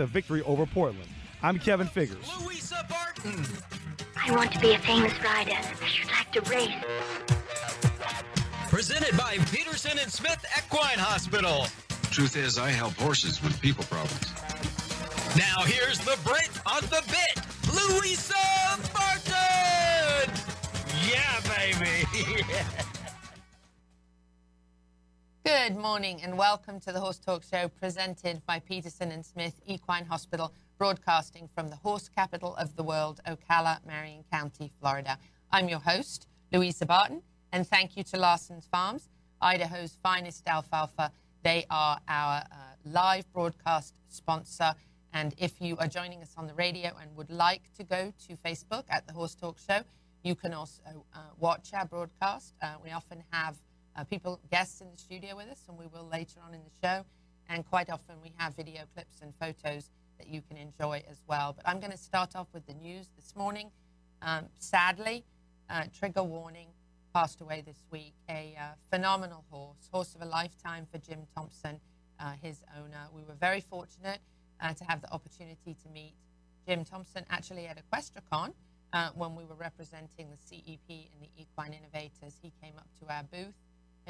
with a victory over Portland. I'm Kevin Figures. Louisa Barton. I want to be a famous rider. I should like to race. Presented by Peterson and Smith Equine Hospital. Truth is, I help horses with people problems. Now here's the Brit on the bit, Louisa Barton. Yeah, baby. Good morning and welcome to the Horse Talk Show presented by Peterson and Smith Equine Hospital, broadcasting from the horse capital of the world, Ocala, Marion County, Florida. I'm your host, Louisa Barton, and thank you to Larson's Farms, Idaho's finest alfalfa. They are our uh, live broadcast sponsor. And if you are joining us on the radio and would like to go to Facebook at the Horse Talk Show, you can also uh, watch our broadcast. Uh, we often have uh, people, guests in the studio with us, and we will later on in the show. And quite often we have video clips and photos that you can enjoy as well. But I'm going to start off with the news this morning. Um, sadly, uh, trigger warning passed away this week. A uh, phenomenal horse, horse of a lifetime for Jim Thompson, uh, his owner. We were very fortunate uh, to have the opportunity to meet Jim Thompson actually at Equestricon uh, when we were representing the CEP and the Equine Innovators. He came up to our booth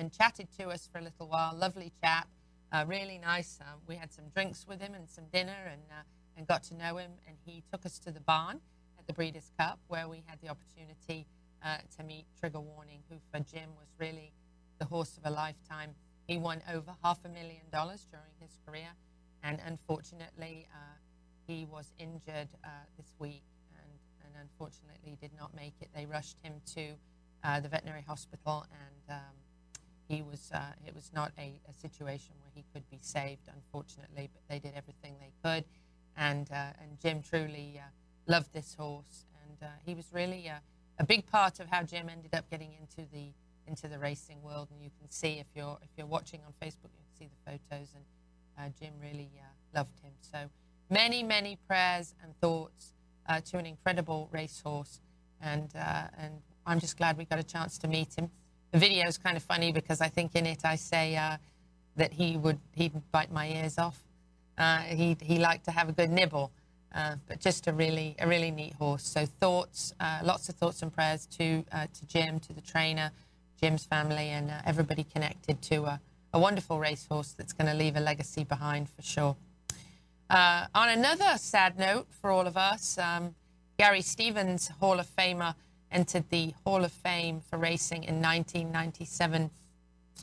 and chatted to us for a little while. Lovely chap, uh, really nice. Uh, we had some drinks with him and some dinner and, uh, and got to know him. And he took us to the barn at the Breeders' Cup where we had the opportunity uh, to meet Trigger Warning, who for Jim was really the horse of a lifetime. He won over half a million dollars during his career and unfortunately, uh, he was injured this week and, and unfortunately did not make it. They rushed him to uh, the veterinary hospital, and um, he was. Uh, it was not a, a, situation where he could be saved, unfortunately. But they did everything they could, and uh, and Jim truly uh, loved this horse, and he was really a big part of how Jim ended up getting into the into the racing world. And you can see if you're if you're watching on Facebook, you can see the photos and uh, Jim really uh, loved him. So many, many prayers and thoughts uh, to an incredible racehorse. And, and I'm just glad we got a chance to meet him. The video is kind of funny because I think in it I say that he would he'd bite my ears off. Uh, he he liked to have a good nibble, uh, but just a really a really neat horse. So thoughts, uh, lots of thoughts and prayers to to Jim, to the trainer, Jim's family, and everybody connected to a wonderful racehorse that's going to leave a legacy behind for sure. Uh, on another sad note for all of us, um, Gary Stevens, Hall of Famer, entered the Hall of Fame for racing in 1997.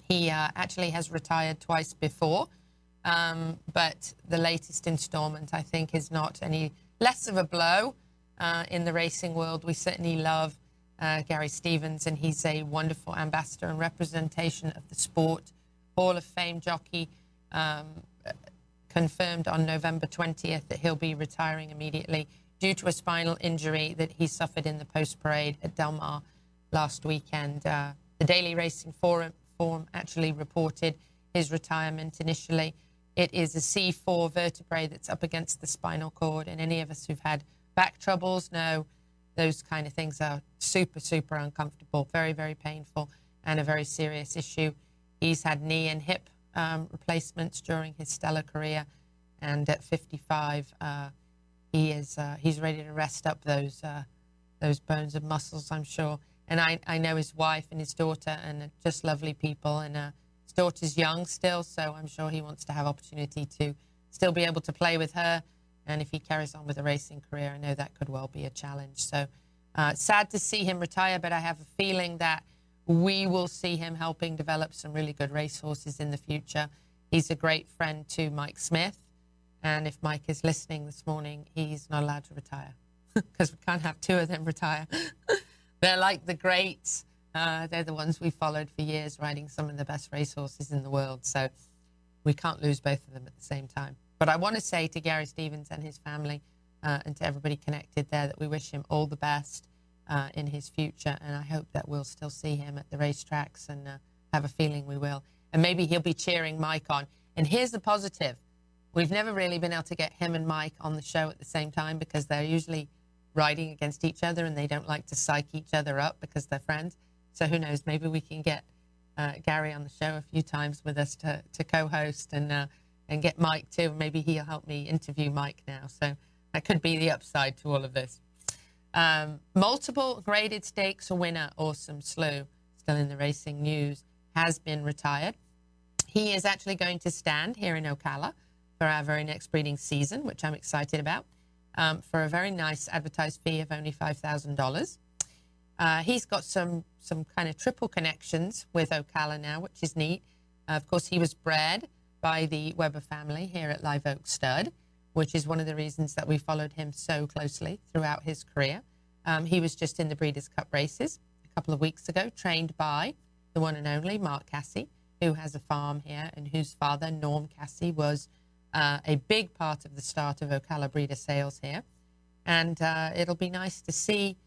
He uh, actually has retired twice before, um, but the latest installment, I think, is not any less of a blow uh, in the racing world. We certainly love uh, Gary Stevens, and he's a wonderful ambassador and representation of the sport Hall of Fame jockey, um, confirmed on November 20th that he'll be retiring immediately due to a spinal injury that he suffered in the post parade at Del Mar last weekend. Uh, the Daily Racing Forum, Forum actually reported his retirement initially. It is a C4 vertebrae that's up against the spinal cord, and any of us who've had back troubles know those kind of things are super, super uncomfortable, very, very painful, and a very serious issue. He's had knee and hip um, replacements during his stellar career, and at 55, uh, he is uh, he's ready to rest up those uh, those bones and muscles, I'm sure. And I, I know his wife and his daughter, and just lovely people. And uh, his daughter's young still, so I'm sure he wants to have opportunity to still be able to play with her. And if he carries on with a racing career, I know that could well be a challenge. So uh, sad to see him retire, but I have a feeling that we will see him helping develop some really good racehorses in the future. He's a great friend to Mike Smith. And if Mike is listening this morning, he's not allowed to retire because we can't have two of them retire. they're like the greats. Uh, they're the ones we followed for years, riding some of the best racehorses in the world. So we can't lose both of them at the same time. But I want to say to Gary Stevens and his family uh, and to everybody connected there that we wish him all the best uh, in his future. And I hope that we'll still see him at the racetracks and uh, have a feeling we will. And maybe he'll be cheering Mike on. And here's the positive we've never really been able to get him and Mike on the show at the same time because they're usually riding against each other and they don't like to psych each other up because they're friends. So who knows? Maybe we can get uh, Gary on the show a few times with us to, to co host and uh, and get Mike too. Maybe he'll help me interview Mike now. So that could be the upside to all of this. Um, multiple graded stakes winner, Awesome Slew, still in the racing news, has been retired. He is actually going to stand here in Ocala for our very next breeding season, which I'm excited about, um, for a very nice advertised fee of only $5,000. Uh, he's got some some kind of triple connections with Ocala now, which is neat. Uh, of course, he was bred by the Weber family here at Live Oak Stud, which is one of the reasons that we followed him so closely throughout his career. Um, he was just in the Breeders' Cup races a couple of weeks ago, trained by the one and only Mark Casse, who has a farm here and whose father, Norm Casse, was uh, a big part of the start of Ocala breeder sales here. And uh, it'll be nice to see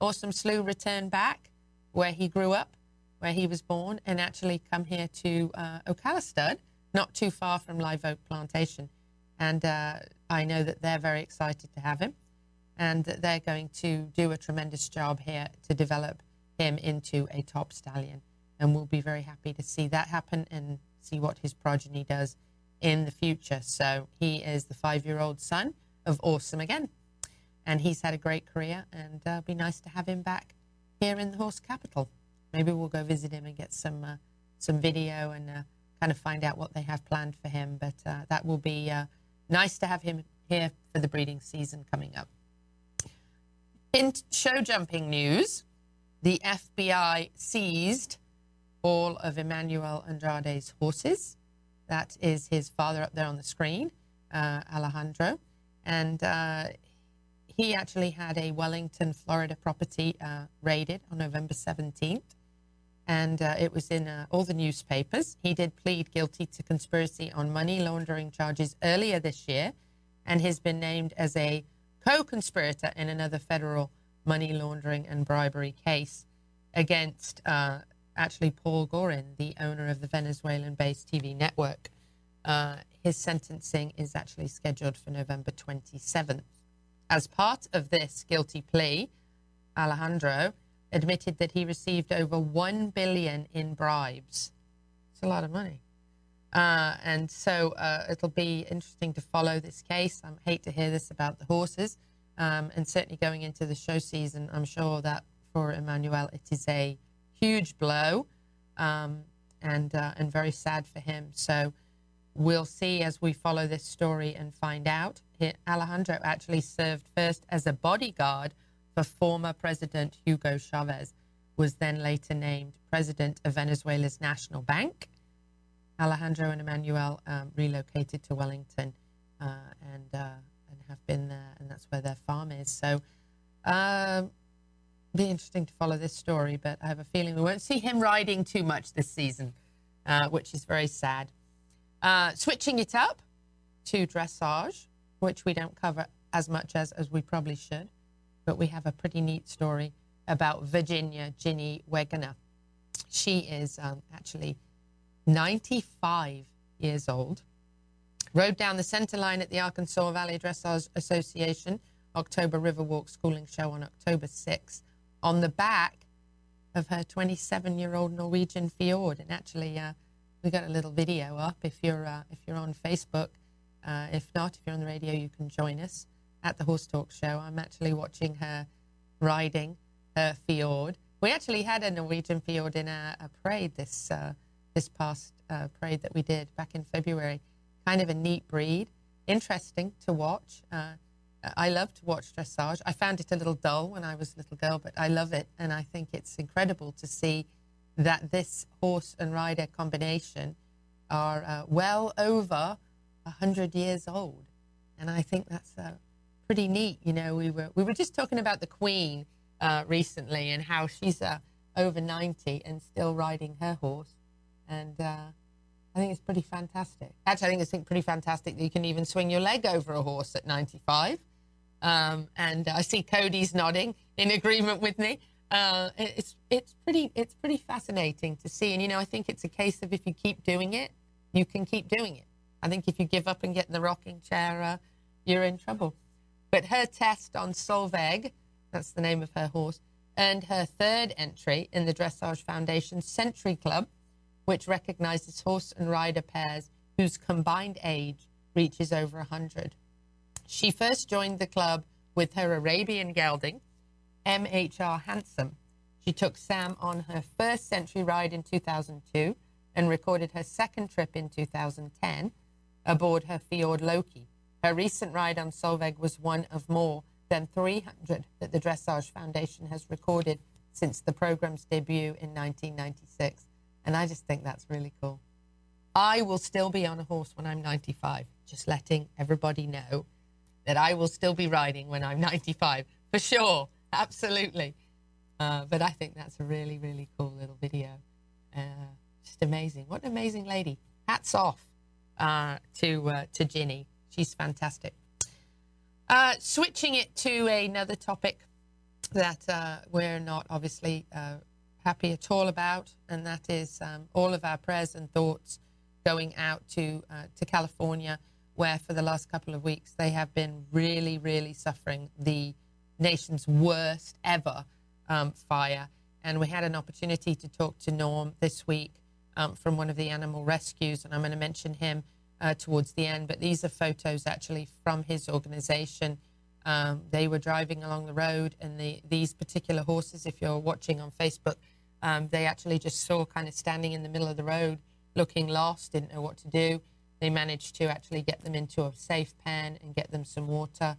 Awesome Slew return back where he grew up, where he was born, and actually come here to uh, Ocala Stud, not too far from Live Oak Plantation. And uh, I know that they're very excited to have him and that they're going to do a tremendous job here to develop him into a top stallion. And we'll be very happy to see that happen and see what his progeny does in the future. So he is the five year old son of Awesome again and he's had a great career, and uh, be nice to have him back here in the horse capital. Maybe we'll go visit him and get some uh, some video and uh, kind of find out what they have planned for him. But uh, that will be uh, nice to have him here for the breeding season coming up. In show jumping news, the FBI seized all of Emmanuel Andrade's horses. That is his father up there on the screen, uh, Alejandro, and he actually had a Wellington, Florida property uh, raided on November 17th, and uh, it was in uh, all the newspapers. He did plead guilty to conspiracy on money laundering charges earlier this year, and has been named as a co conspirator in another federal money laundering and bribery case against uh, actually Paul Gorin, the owner of the Venezuelan based TV network. Uh, his sentencing is actually scheduled for November 27th. As part of this guilty plea, Alejandro admitted that he received over 1 billion in bribes. It's a lot of money. Uh, and so uh, it'll be interesting to follow this case. I hate to hear this about the horses. Um, and certainly going into the show season, I'm sure that for Emmanuel, it is a huge blow um, and, uh, and very sad for him. So we'll see as we follow this story and find out. Alejandro actually served first as a bodyguard for former President Hugo Chavez, was then later named president of Venezuela's National Bank. Alejandro and Emmanuel um, relocated to Wellington uh, and uh, and have been there, and that's where their farm is. So, um, be interesting to follow this story, but I have a feeling we won't see him riding too much this season, uh, which is very sad. Uh, switching it up to dressage, which we don't cover as much as, as we probably should, but we have a pretty neat story about Virginia Ginny Wegener. She is um, actually 95 years old. Rode down the center line at the Arkansas Valley Dressage Association October Riverwalk Schooling Show on October 6th on the back of her 27 year old Norwegian Fjord. And actually, uh, we got a little video up if you're uh, if you're on Facebook. Uh, if not, if you're on the radio, you can join us at the Horse Talk Show. I'm actually watching her riding her fjord. We actually had a Norwegian fjord in a, a parade this uh, this past uh, parade that we did back in February. Kind of a neat breed, interesting to watch. I love to watch dressage. I found it a little dull when I was a little girl, but I love it, and I think it's incredible to see that this horse and rider combination are uh, well over 100 years old. And I think that's uh, pretty neat. You know, we were, we were just talking about the Queen uh, recently and how she's uh, over 90 and still riding her horse. And uh, I think it's pretty fantastic. Actually, I think it's pretty fantastic that you can even swing your leg over a horse at 95. Um, and I see Cody's nodding in agreement with me. Uh, it's it's pretty it's pretty fascinating to see, and you know I think it's a case of if you keep doing it, you can keep doing it. I think if you give up and get in the rocking chair, uh, you're in trouble. But her test on Solveig, that's the name of her horse, earned her third entry in the Dressage Foundation Century Club, which recognizes horse and rider pairs whose combined age reaches over 100. She first joined the club with her Arabian gelding, MHR Handsome. She took Sam on her first century ride in 2002 and recorded her second trip in 2010 aboard her Fjord Loki. Her recent ride on Solveig was one of more than 300 that the Dressage Foundation has recorded since the program's debut in 1996. And I just think that's really cool. I will still be on a horse when I'm 95, just letting everybody know that I will still be riding when I'm 95, for sure, absolutely. Uh, but I think that's a really, really cool little video. Uh, just amazing. What an amazing lady. Hats off uh, to, uh, to Ginny. She's fantastic. Uh, switching it to another topic that uh, we're not obviously happy at all about, and that is um, all of our prayers and thoughts going out to to California, where for the last couple of weeks they have been really, really suffering the nation's worst ever um, fire. And we had an opportunity to talk to Norm this week um, from one of the animal rescues, and I'm going to mention him uh, towards the end. But these are photos actually from his organization. Um, they were driving along the road, and the, these particular horses, if you're watching on Facebook, um, they actually just saw kind of standing in the middle of the road, looking lost, didn't know what to do. They managed to actually get them into a safe pen and get them some water.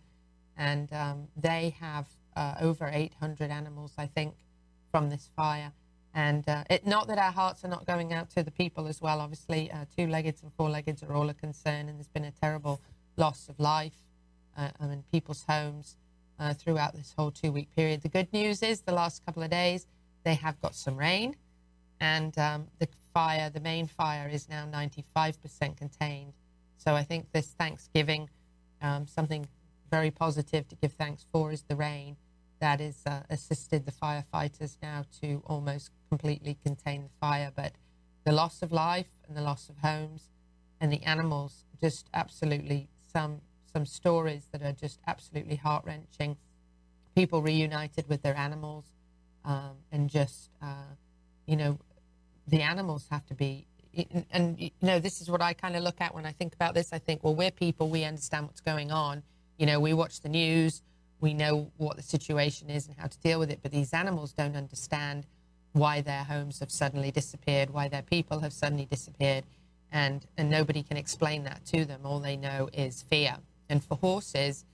And um, they have uh, over 800 animals, I think, from this fire. And uh, it, not that our hearts are not going out to the people as well. Obviously, uh, two-leggeds and four-leggeds are all a concern, and there's been a terrible loss of life uh, in people's homes uh, throughout this whole two-week period. The good news is the last couple of days they have got some rain, and um, the fire, the main fire, is now 95% contained. So I think this Thanksgiving, um, something very positive to give thanks for is the rain that has uh, assisted the firefighters now to almost completely contain the fire. But the loss of life and the loss of homes and the animals, just absolutely some some stories that are just absolutely heart wrenching. People reunited with their animals, um, and just uh, you know, the animals have to be. And you know, this is what I kind of look at when I think about this. I think, well, we're people. We understand what's going on. You know, we watch the news we know what the situation is and how to deal with it. But these animals don't understand why their homes have suddenly disappeared, why their people have suddenly disappeared, and and nobody can explain that to them. All they know is fear. And for horses,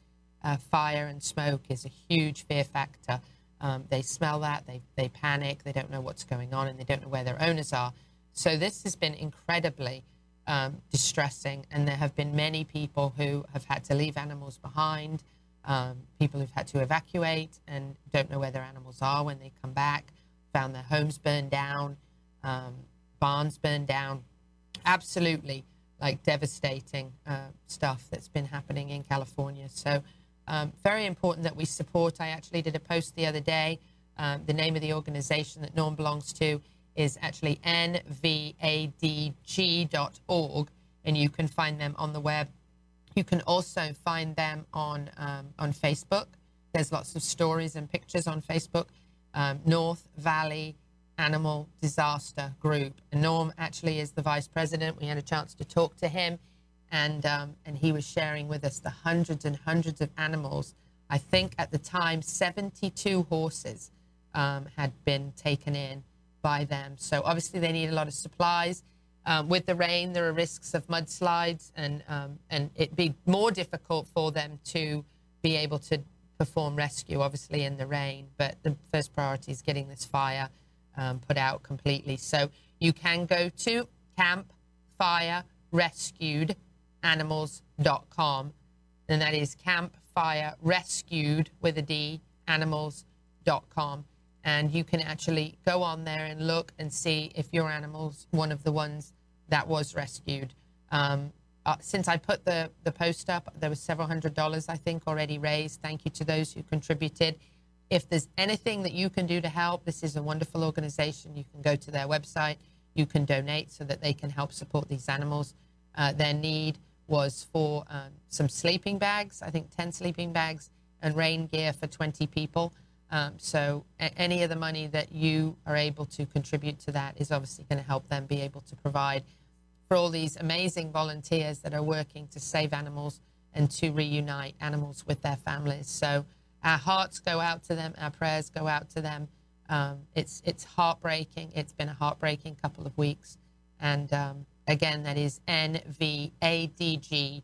uh, fire and smoke is a huge fear factor. Um, they smell that, they they panic, they don't know what's going on, and they don't know where their owners are. So this has been incredibly um, distressing, and there have been many people who have had to leave animals behind um, people who've had to evacuate and don't know where their animals are when they come back, found their homes burned down, um, barns burned down. Absolutely, like devastating uh, stuff that's been happening in California. So, um, very important that we support. I actually did a post the other day. Um, the name of the organization that Norm belongs to is actually nvadg.org, and you can find them on the web you can also find them on um, on Facebook. There's lots of stories and pictures on Facebook. Um, North Valley Animal Disaster Group. Norm actually is the vice president. We had a chance to talk to him, and um, and he was sharing with us the hundreds and hundreds of animals. I think at the time, 72 horses um, had been taken in by them. So obviously they need a lot of supplies. Um, with the rain, there are risks of mudslides, and um, and it'd be more difficult for them to be able to perform rescue, obviously in the rain. But the first priority is getting this fire um, put out completely. So you can go to campfirerescuedanimals.com, and that is campfire rescued with a D animals.com and you can actually go on there and look and see if your animal's one of the ones that was rescued. Um, uh, since I put the, the post up, there was several hundred dollars, I think, already raised. Thank you to those who contributed. If there's anything that you can do to help, this is a wonderful organization. You can go to their website, you can donate so that they can help support these animals. Uh, their need was for um, some sleeping bags, I think 10 sleeping bags, and rain gear for 20 people. Um, so any of the money that you are able to contribute to that is obviously going to help them be able to provide for all these amazing volunteers that are working to save animals and to reunite animals with their families. So our hearts go out to them, our prayers go out to them. Um, it's it's heartbreaking. It's been a heartbreaking couple of weeks, and um, again, that is NVADG,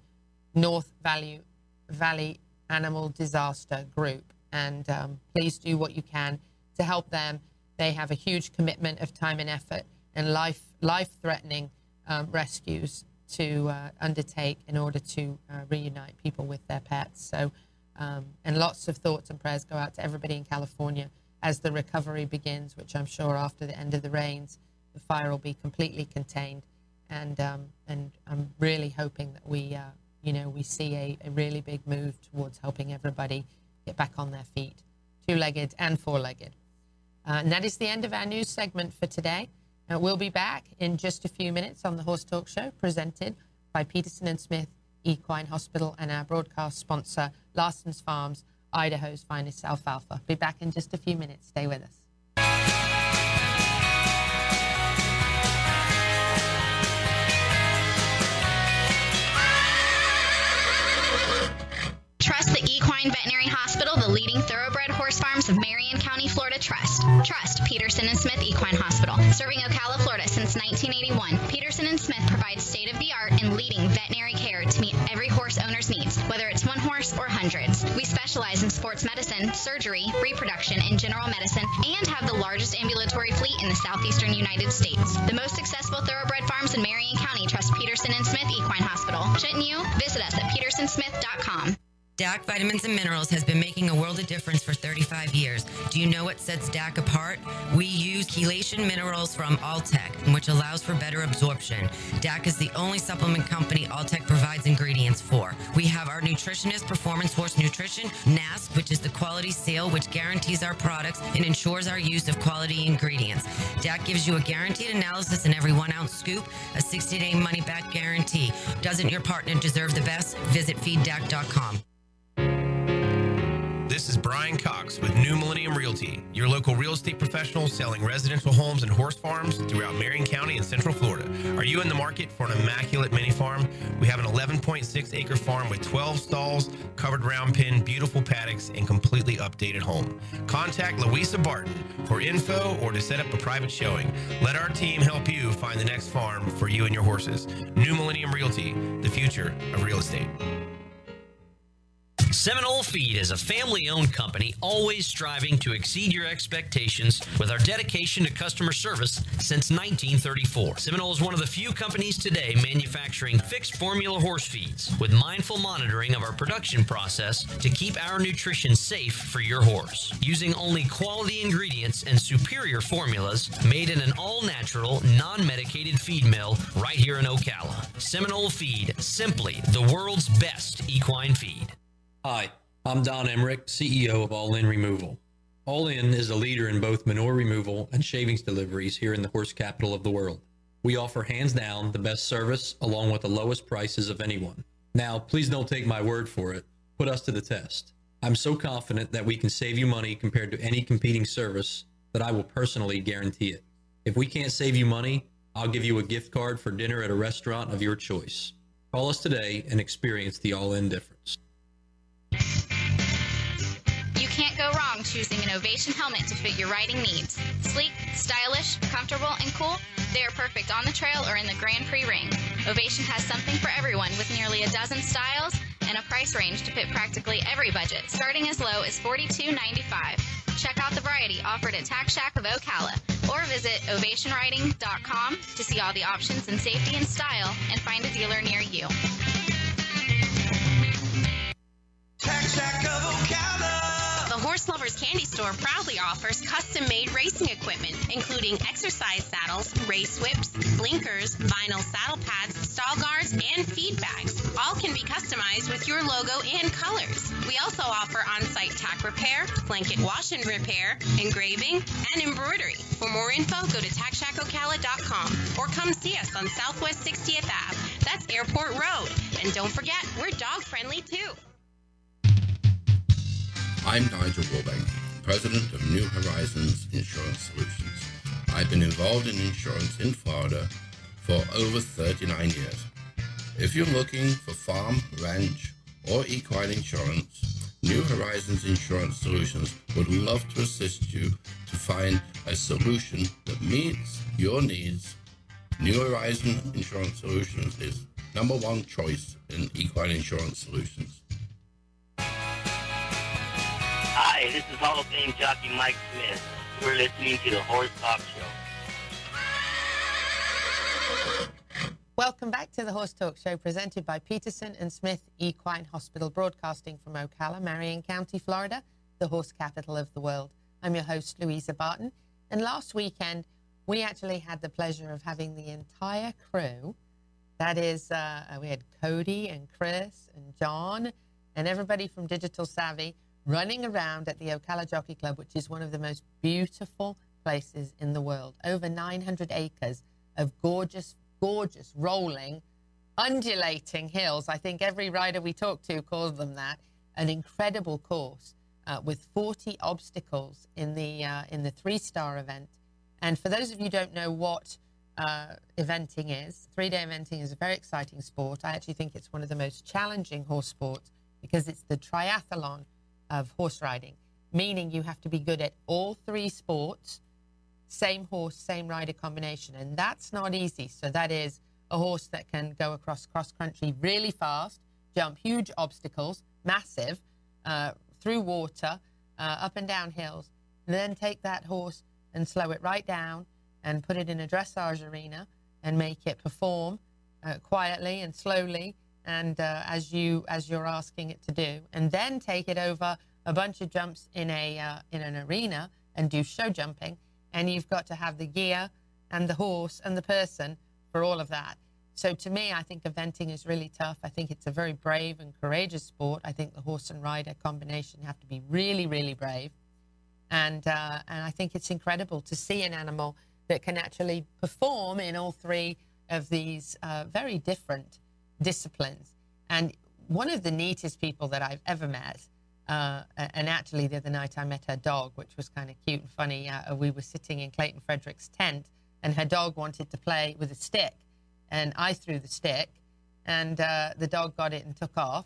North Valley Valley Animal Disaster Group, and um, please do what you can to help them. They have a huge commitment of time and effort and life life threatening um, rescues to uh, undertake in order to uh, reunite people with their pets. So, um, and lots of thoughts and prayers go out to everybody in California as the recovery begins, which I'm sure after the end of the rains, the fire will be completely contained. And um, and I'm really hoping that we, uh, you know, we see a, a really big move towards helping everybody get back on their feet, two-legged and four-legged. Uh, and that is the end of our news segment for today. Uh, we'll be back in just a few minutes on the Horse Talk Show, presented by Peterson and Smith Equine Hospital and our broadcast sponsor, Larson's Farms, Idaho's finest alfalfa. Be back in just a few minutes. Stay with us. Trust the Equine Veterinary Hospital, the leading thoroughbred horse farms of Marion County, Florida. Trust. Trust Peterson and Smith Equine Hospital. Serving Ocala, Florida since 1981, Peterson and Smith provides state of the art and leading veterinary care to meet every horse owner's needs, whether it's one horse or hundreds. We specialize in sports medicine, surgery, reproduction, and general medicine, and have the largest ambulatory fleet in the southeastern United States. The most successful thoroughbred farms in Marion County trust Peterson and Smith Equine Hospital. Shouldn't you? Visit us at petersonsmith.com. DAC Vitamins and Minerals has been making a world of difference for 35 years. Do you know what sets DAC apart? We use chelation minerals from Alltech, which allows for better absorption. DAC is the only supplement company Alltech provides ingredients for. We have our nutritionist, Performance Horse Nutrition, NASC, which is the quality seal, which guarantees our products and ensures our use of quality ingredients. DAC gives you a guaranteed analysis in every one ounce scoop, a 60 day money back guarantee. Doesn't your partner deserve the best? Visit feeddac.com. This is Brian Cox with New Millennium Realty, your local real estate professional selling residential homes and horse farms throughout Marion County and Central Florida. Are you in the market for an immaculate mini farm? We have an 11.6 acre farm with 12 stalls, covered round pen, beautiful paddocks, and completely updated home. Contact Louisa Barton for info or to set up a private showing. Let our team help you find the next farm for you and your horses. New Millennium Realty, the future of real estate. Seminole Feed is a family owned company always striving to exceed your expectations with our dedication to customer service since 1934. Seminole is one of the few companies today manufacturing fixed formula horse feeds with mindful monitoring of our production process to keep our nutrition safe for your horse. Using only quality ingredients and superior formulas made in an all natural, non medicated feed mill right here in Ocala. Seminole Feed, simply the world's best equine feed. Hi, I'm Don Emmerich, CEO of All In Removal. All In is a leader in both manure removal and shavings deliveries here in the horse capital of the world. We offer hands down the best service along with the lowest prices of anyone. Now, please don't take my word for it. Put us to the test. I'm so confident that we can save you money compared to any competing service that I will personally guarantee it. If we can't save you money, I'll give you a gift card for dinner at a restaurant of your choice. Call us today and experience the all in difference. Choosing an Ovation helmet to fit your riding needs. Sleek, stylish, comfortable, and cool, they are perfect on the trail or in the Grand Prix ring. Ovation has something for everyone with nearly a dozen styles and a price range to fit practically every budget, starting as low as $42.95. Check out the variety offered at Tack Shack of Ocala or visit ovationriding.com to see all the options in safety and style and find a dealer near you. The Horse Lovers Candy Store proudly offers custom made racing equipment, including exercise saddles, race whips, blinkers, vinyl saddle pads, stall guards, and feed bags. All can be customized with your logo and colors. We also offer on site tack repair, blanket wash and repair, engraving, and embroidery. For more info, go to tackshackocala.com or come see us on Southwest 60th Ave. That's Airport Road. And don't forget, we're dog friendly too. I'm Nigel Wilbank, president of New Horizons Insurance Solutions. I've been involved in insurance in Florida for over 39 years. If you're looking for farm, ranch, or equine insurance, New Horizons Insurance Solutions would love to assist you to find a solution that meets your needs. New Horizon Insurance Solutions is number one choice in equine insurance solutions. Hi, this is Hall of Fame jockey Mike Smith. We're listening to the Horse Talk Show. Welcome back to the Horse Talk Show presented by Peterson and Smith Equine Hospital, broadcasting from Ocala, Marion County, Florida, the horse capital of the world. I'm your host, Louisa Barton. And last weekend, we actually had the pleasure of having the entire crew. That is, uh, we had Cody and Chris and John and everybody from Digital Savvy running around at the Ocala Jockey Club, which is one of the most beautiful places in the world. Over 900 acres of gorgeous gorgeous, rolling, undulating hills. I think every rider we talk to calls them that. An incredible course uh, with 40 obstacles in the uh, in the three-star event. And for those of you who don't know what uh, eventing is, three-day eventing is a very exciting sport. I actually think it's one of the most challenging horse sports because it's the triathlon of horse riding, meaning you have to be good at all three sports same horse, same rider combination. And that's not easy. So that is a horse that can go across cross country really fast, jump huge obstacles, massive, uh, through water, uh, up and down hills, and then take that horse and slow it right down and put it in a dressage arena and make it perform uh, quietly and slowly and uh, as you as you're asking it to do, and then take it over a bunch of jumps in a uh, in an arena and do show jumping and you've got to have the gear and the horse and the person for all of that. So to me, I think eventing is really tough. I think it's a very brave and courageous sport. I think the horse and rider combination have to be really, really brave. And, uh, and I think it's incredible to see an animal that can actually perform in all three of these uh, very different disciplines. And one of the neatest people that I've ever met uh, and actually, the other night I met her dog, which was kind of cute and funny. Uh, we were sitting in Clayton Fredericks' tent, and her dog wanted to play with a stick. And I threw the stick, and uh, the dog got it and took off.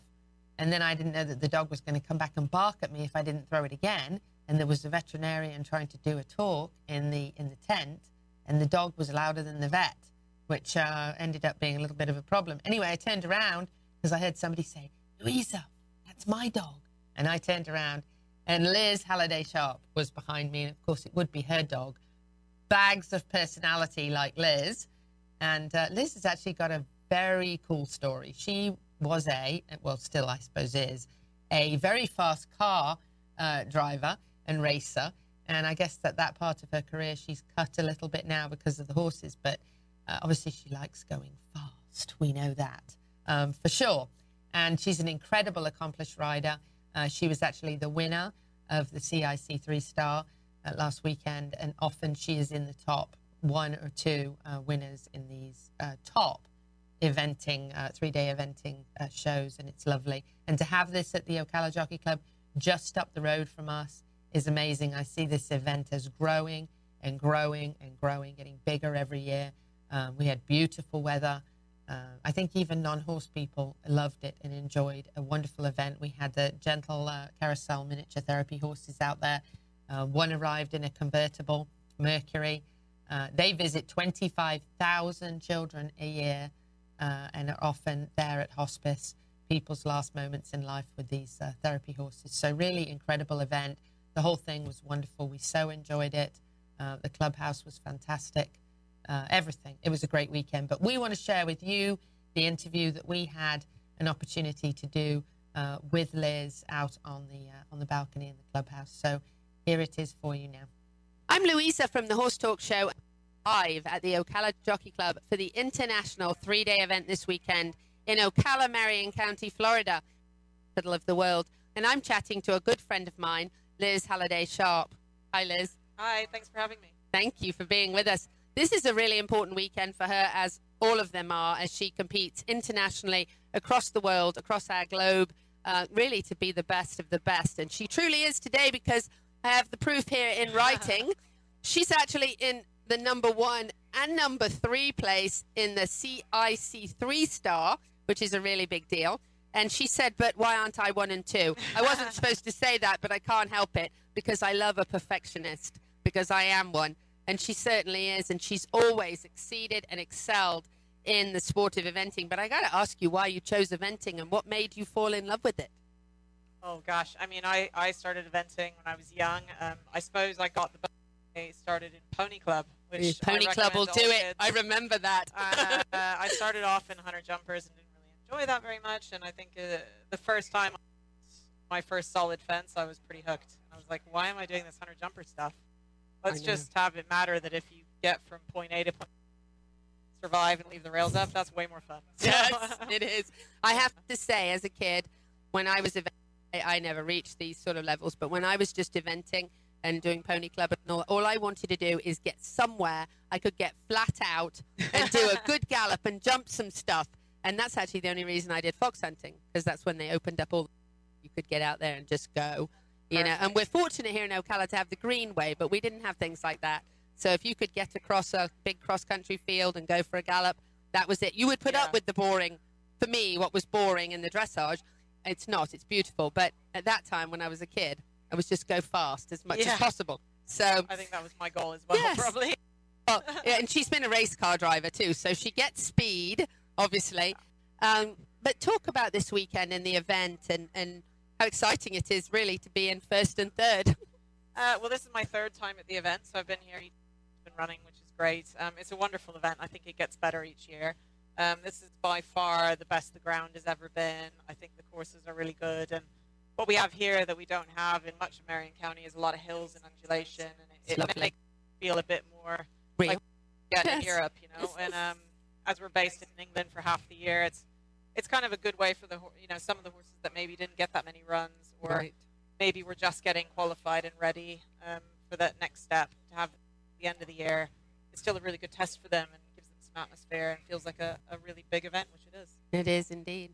And then I didn't know that the dog was going to come back and bark at me if I didn't throw it again. And there was a veterinarian trying to do a talk in the in the tent, and the dog was louder than the vet, which uh, ended up being a little bit of a problem. Anyway, I turned around because I heard somebody say, "Louisa, that's my dog." And I turned around, and Liz Halliday Sharp was behind me. And of course, it would be her dog. Bags of personality like Liz. And uh, Liz has actually got a very cool story. She was a, well, still, I suppose, is a very fast car uh, driver and racer. And I guess that that part of her career she's cut a little bit now because of the horses. But uh, obviously, she likes going fast. We know that um, for sure. And she's an incredible, accomplished rider. Uh, she was actually the winner of the CIC three star uh, last weekend, and often she is in the top one or two uh, winners in these uh, top eventing, uh, three day eventing shows, and it's lovely. And to have this at the Ocala Jockey Club just up the road from us is amazing. I see this event as growing and growing and growing, getting bigger every year. Um, we had beautiful weather. Uh, I think even non-horse people loved it and enjoyed a wonderful event. We had the gentle uh, carousel miniature therapy horses out there. Uh, one arrived in a convertible Mercury. Uh, they visit 25,000 children a year uh, and are often there at hospice, people's last moments in life with these uh, therapy horses. So really incredible event. The whole thing was wonderful. We so enjoyed it. the clubhouse was fantastic uh, everything. It was a great weekend. But we want to share with you the interview that we had an opportunity to do uh, with Liz out on the uh, on the balcony in the clubhouse. So here it is for you now. I'm Louisa from the Horse Talk Show, live at the Ocala Jockey Club for the international three-day event this weekend in Ocala, Marion County, Florida, middle of the world. And I'm chatting to a good friend of mine, Liz Halliday Sharp. Hi, Liz. Hi, thanks for having me. Thank you for being with us. This is a really important weekend for her, as all of them are, as she competes internationally across the world, across our globe, uh, really to be the best of the best. And she truly is today because I have the proof here in writing. She's actually in the number one and number three place in the CIC three star, which is a really big deal. And she said, But why aren't I one and two? I wasn't supposed to say that, but I can't help it because I love a perfectionist, because I am one. And she certainly is. And she's always exceeded and excelled in the sport of eventing. But I got to ask you why you chose eventing and what made you fall in love with it. Oh gosh, I mean, I, I started eventing when I was young. Um, I suppose I got the I started in Pony Club, which I Pony Club will do it. kids. I remember that. uh, I started off in hunter jumpers and didn't really enjoy that very much. And I think uh, the first time, my first solid fence, I was pretty hooked. I was like, why am I doing this hunter jumper stuff? Let's just have it matter that if you get from point A to point survive and leave the rails up, that's way more fun. So- yes, it is. I have to say, as a kid, when I was eventing, I never reached these sort of levels, but when I was just eventing and doing Pony Club and all, all I wanted to do is get somewhere I could get flat out and do a good gallop and jump some stuff. And that's actually the only reason I did fox hunting, because that's when they opened up all you could get out there and just go. You know, and we're fortunate here in Ocala to have the Greenway, but we didn't have things like that. So if you could get across a big cross country field and go for a gallop, that was it. You would put up with the boring. For me, what was boring in the dressage, it's not. It's beautiful. But at that time, when I was a kid, I was just go fast as much Yeah. as possible. So I think that was my goal as well, Yes. probably. well, yeah, and she's been a race car driver too, so she gets speed, obviously. Um, but talk about this weekend and the event and, and how exciting it is, really, to be in first and third. Uh, well, this is my third time at the event, so I've been here, each- been running, which is great. Um, it's a wonderful event. I think it gets better each year. Um, this is by far the best the ground has ever been. I think the courses are really good, and what we have here that we don't have in much of Marion County is a lot of hills and undulation, and it, it makes it feel a bit more Real. like yeah, in Yes. Europe, you know. And um, as we're based in England for half the year, it's it's kind of a good way for the you know some of the horses that maybe didn't get that many runs or Right. maybe we're just getting qualified and ready um, for that next step to have the end of the year. It's still a really good test for them and gives them some atmosphere and feels like a, a really big event, which it is. It is indeed.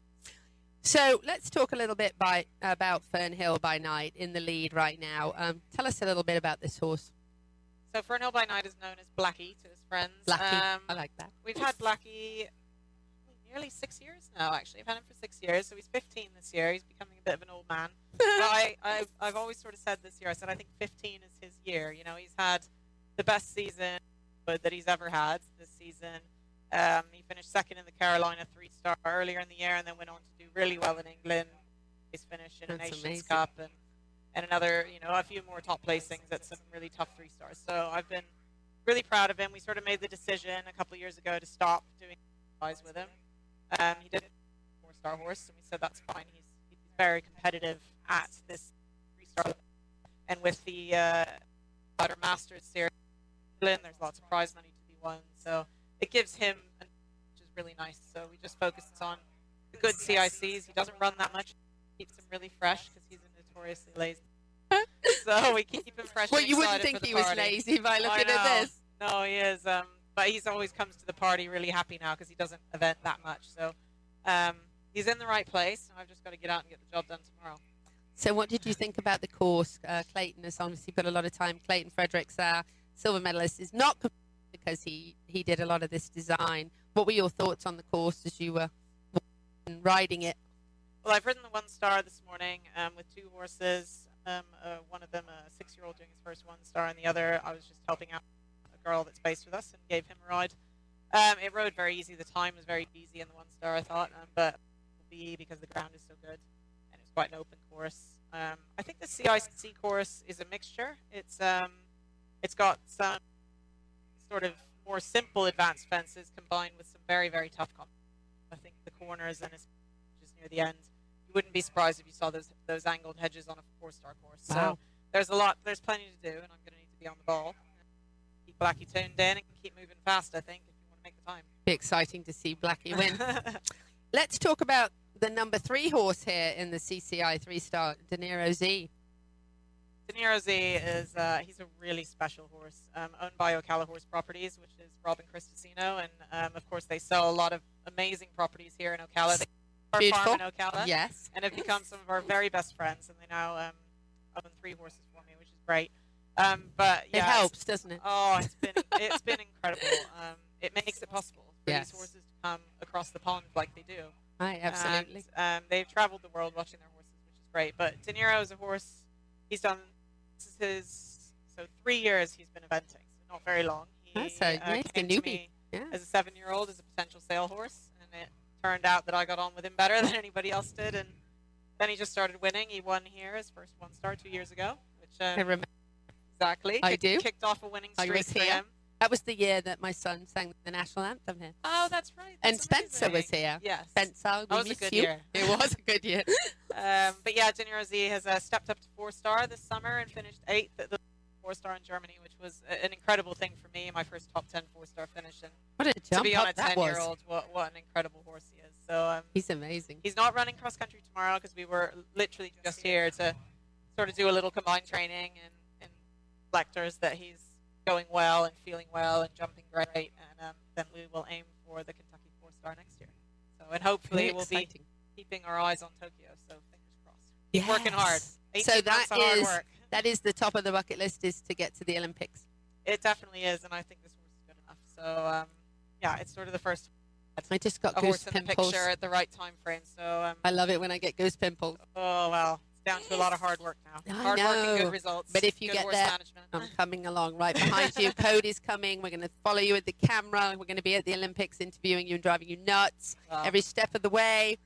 So let's talk a little bit by, about Fernhill by night in the lead right now. Um, tell us a little bit about this horse. So Fernhill by Night is known as Blackie to his friends. Blackie. Um, I like that. We've had Blackie nearly six years now, actually. I've had him for six years, so he's 15 this year. He's becoming a bit of an old man. but I, I've, I've always sort of said this year, I said I think 15 is his year. You know, he's had the best season that he's ever had this season. Um, he finished second in the Carolina three star earlier in the year and then went on to do really well in England. He's finished in a Nations amazing. Cup and, and another, you know, a few more top placings at some really tough three stars. So I've been really proud of him. We sort of made the decision a couple of years ago to stop doing with him. Um, he did four star horse, and we said that's fine. He's, he's very competitive at this three star. And with the uh, Outer Masters series, there's lots of prize money to be won. So it gives him, an, which is really nice. So we just focus on the good CICs. He doesn't run that much. Keeps him really fresh because he's a notoriously lazy. so we keep him fresh. Well, you wouldn't think he was lazy by looking at this. No, he is. Um, but he's always comes to the party really happy now because he doesn't event that much. So um, he's in the right place. And I've just got to get out and get the job done tomorrow. So, what did you think about the course? Uh, Clayton has obviously put a lot of time. Clayton Fredericks, uh, silver medalist, is not because he he did a lot of this design. What were your thoughts on the course as you were riding it? Well, I've ridden the one star this morning um, with two horses. Um, uh, one of them, a six-year-old, doing his first one star, and the other, I was just helping out girl that's based with us and gave him a ride. Um, it rode very easy. The time was very easy in the one star, I thought, um, but will be because the ground is so good and it's quite an open course. Um, I think the CIC course is a mixture. It's um, it's got some sort of more simple advanced fences combined with some very very tough. Comp- I think the corners and it's just near the end. You wouldn't be surprised if you saw those those angled hedges on a four-star course. So Wow. there's a lot. There's plenty to do, and I'm going to need to be on the ball. Blackie tuned in and keep moving fast. I think if you want to make the time. Be exciting to see Blackie win. Let's talk about the number three horse here in the CCI three star, De Niro Z. De Niro Z is uh, he's a really special horse, um, owned by Ocala Horse Properties, which is Robin Cristosino, and um, of course they sell a lot of amazing properties here in Ocala. They our Beautiful. farm in Ocala, Yes. and have become some of our very best friends, and they now um, own three horses for me, which is great. Um, but It yeah, it's- helps, doesn't it? Oh, it's been it's been incredible. Um, it makes it possible for Yes. these horses to come across the pond like they do. Right, absolutely. And, um, they've traveled the world watching their horses, which is great. But De Niro is a horse. He's done this is his so three years he's been eventing, so not very long. He, That's a uh, nice to newbie. Yeah. as a seven-year-old as a potential sale horse, and it turned out that I got on with him better than anybody else did, and then he just started winning. He won here his first one star two years ago, which um, I remember. Exactly I kicked, do. kicked off a winning I streak was here. him. That was the year that my son sang the national anthem here. Oh, that's right. and that's Spencer was here. Yes. Spencer, we That was a good you. year. It was a good year. Um, but yeah, Niro Z has uh, stepped up to four star this summer and finished eighth at the four star in Germany, which was an incredible thing for me. My first top 10 four star finish. And What a to be on a ten year old, what, what an incredible horse he is. So um, He's amazing. he's not running cross country tomorrow because we were literally just here to sort of do a little combined training and, and lectors that he's going well and feeling well and jumping great. And um, then we will aim for the Kentucky four star next year. So and hopefully Very we'll exciting. be keeping our eyes on Tokyo. So fingers crossed. Keep working hard. So that months of hard is work. that is the top of the bucket list is to get to the Olympics. It definitely is, and I think this horse is good enough. So um, yeah, it's sort of the first. I just got a horse goose in the pimples. picture at the right time frame. So um, I love it when I get goose pimples. oh well, down to a lot of hard work now. I hard work and good results. But if you get there, management. I'm coming along right behind you. Cody's coming. We're going to follow you with the camera. We're going to be at the Olympics interviewing you and driving you nuts Wow. every step of the way.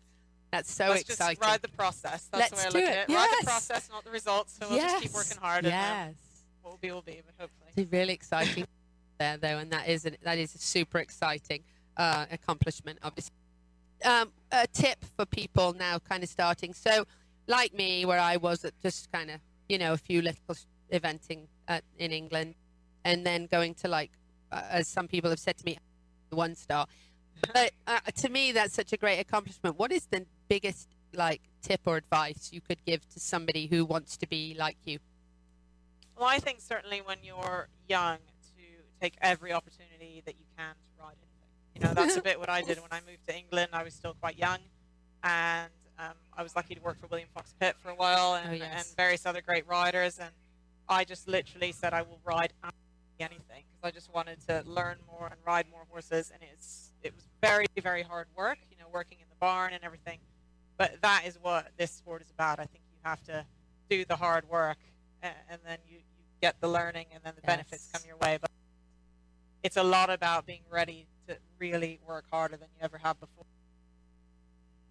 That's so Let's exciting. just ride the process. That's Let's the way I look it. at it. Ride the process, not the results. So we'll just keep working hard. Yes. And, what will be will be, but hopefully. It's really exciting there, though, and that is a, that is a super exciting uh, accomplishment, obviously. Um, a tip for people now, kind of starting. So, like me, where I was at just kind of, you know, a few little eventing at, in England, and then going to like, uh, as some people have said to me, one star. But uh, to me, that's such a great accomplishment. What is the biggest like tip or advice you could give to somebody who wants to be like you? Well, I think certainly when you're young to take every opportunity that you can to ride anything. You know, that's a bit what I did when I moved to England. I was still quite young, and um, I was lucky to work for William Fox Pitt for a while and, Oh, yes. and various other great riders. And I just literally said I will ride anything because I just wanted to learn more and ride more horses. And it's it was very very hard work. You know, working in the barn and everything. But that is what this sport is about. I think you have to do the hard work a- and then you, you get the learning and then the benefits come your way. But it's a lot about being ready to really work harder than you ever have before.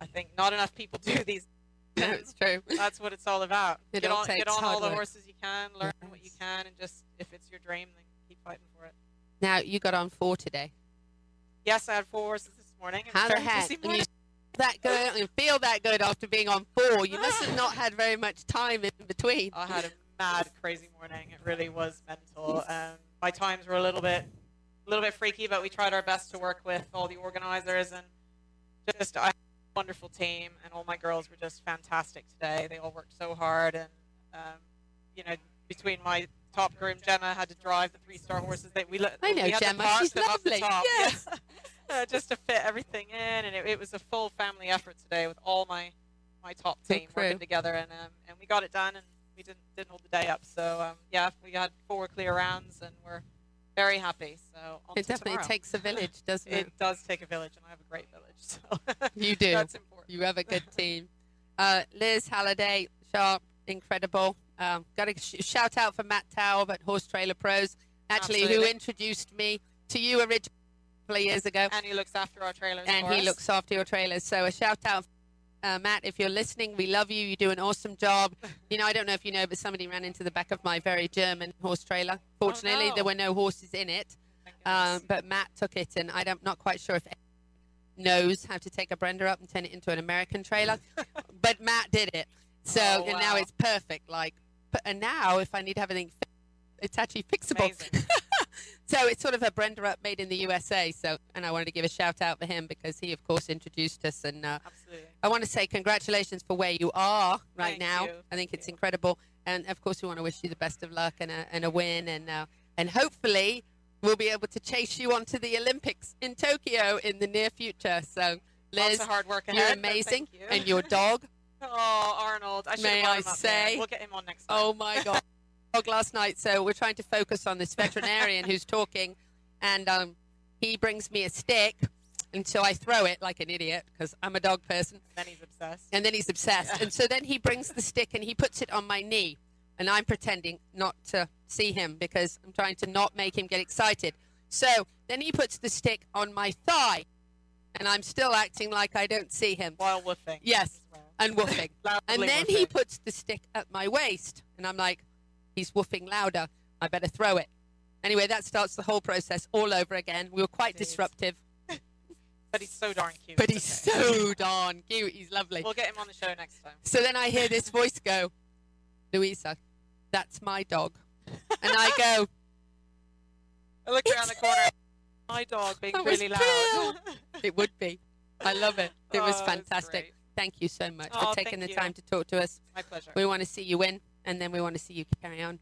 I think not enough people do these. It's true. That's what it's all about. It get on, get on all the work. horses you can, learn what you can, and just if it's your dream, then keep fighting for it. Now you got on four today. Yes, I had four horses this morning. How the heck? that good and feel that good after being on four? You must have not had very much time in between. I had a mad, crazy morning. It really was mental. Um, my times were a little bit, a little bit freaky, but we tried our best to work with all the organizers and just I wonderful team, and all my girls were just fantastic today. They all worked so hard, and um, you know, between my top groom Gemma had to drive the three-star horses that we let. I know we had to Gemma. park She's them up the lovely. top. Yes. Uh, just to fit everything in, and it, it was a full family effort today with all my my top team working together, and um, and we got it done, and we didn't didn't hold the day up. So um, yeah, we had four clear rounds, and we're very happy. So It definitely tomorrow. takes a village, doesn't it? It does take a village, and I have a great village. So You do. That's important. You have a good team. Uh, Liz Halliday, sharp, incredible. Um, got a sh- shout out for Matt Taub at Horse Trailer Pros, actually, who introduced me to you originally a couple of years ago. And he looks after our trailers. and he us. looks after your trailers. So a shout out, uh, Matt, if you're listening, we love you. You do an awesome job. You know, I don't know if you know, but somebody ran into the back of my very German horse trailer. Fortunately, no. there were no horses in it, um, but Matt took it, and I'm not quite sure if anyone knows how to take a Brenderup and turn it into an American trailer, but Matt did it. So Oh, and now it's perfect. Like, and now if I need to have anything, it's actually fixable. so it's sort of a Brenderup made in the USA. So, and I wanted to give a shout out for him because he, of course, introduced us. And uh, Absolutely. I want to say congratulations for where you are right Thank now. you. I think it's incredible. And of course, we want to wish you the best of luck and a, and a win. And uh, and hopefully, we'll be able to chase you onto the Olympics in Tokyo in the near future. So, Liz, hard work you're amazing, you. and your dog. Oh, Arnold! I should May have I say? We'll get him on next time. Oh my God. dog last night, so we're trying to focus on this veterinarian who's talking, and um, he brings me a stick, and so I throw it like an idiot because I'm a dog person. And Then he's obsessed. And then he's obsessed, and so then he brings the stick and he puts it on my knee, and I'm pretending not to see him because I'm trying to not make him get excited. So then he puts the stick on my thigh, and I'm still acting like I don't see him. While woofing. Yes, and woofing. and then he puts the stick at my waist, and I'm like, he's woofing louder. I better throw it. Anyway, that starts the whole process all over again. We were quite disruptive, But he's so darn cute. but he's so darn cute. He's lovely. We'll get him on the show next time. So then I hear this voice go, Louisa, that's my dog. And I go, I look around the corner. My dog being That really loud. It would be. I love it. It was Oh, that's fantastic. Thank you so much Oh, for taking the you. time to talk to us. My pleasure. We want to see you win, and then we want to see you carry on.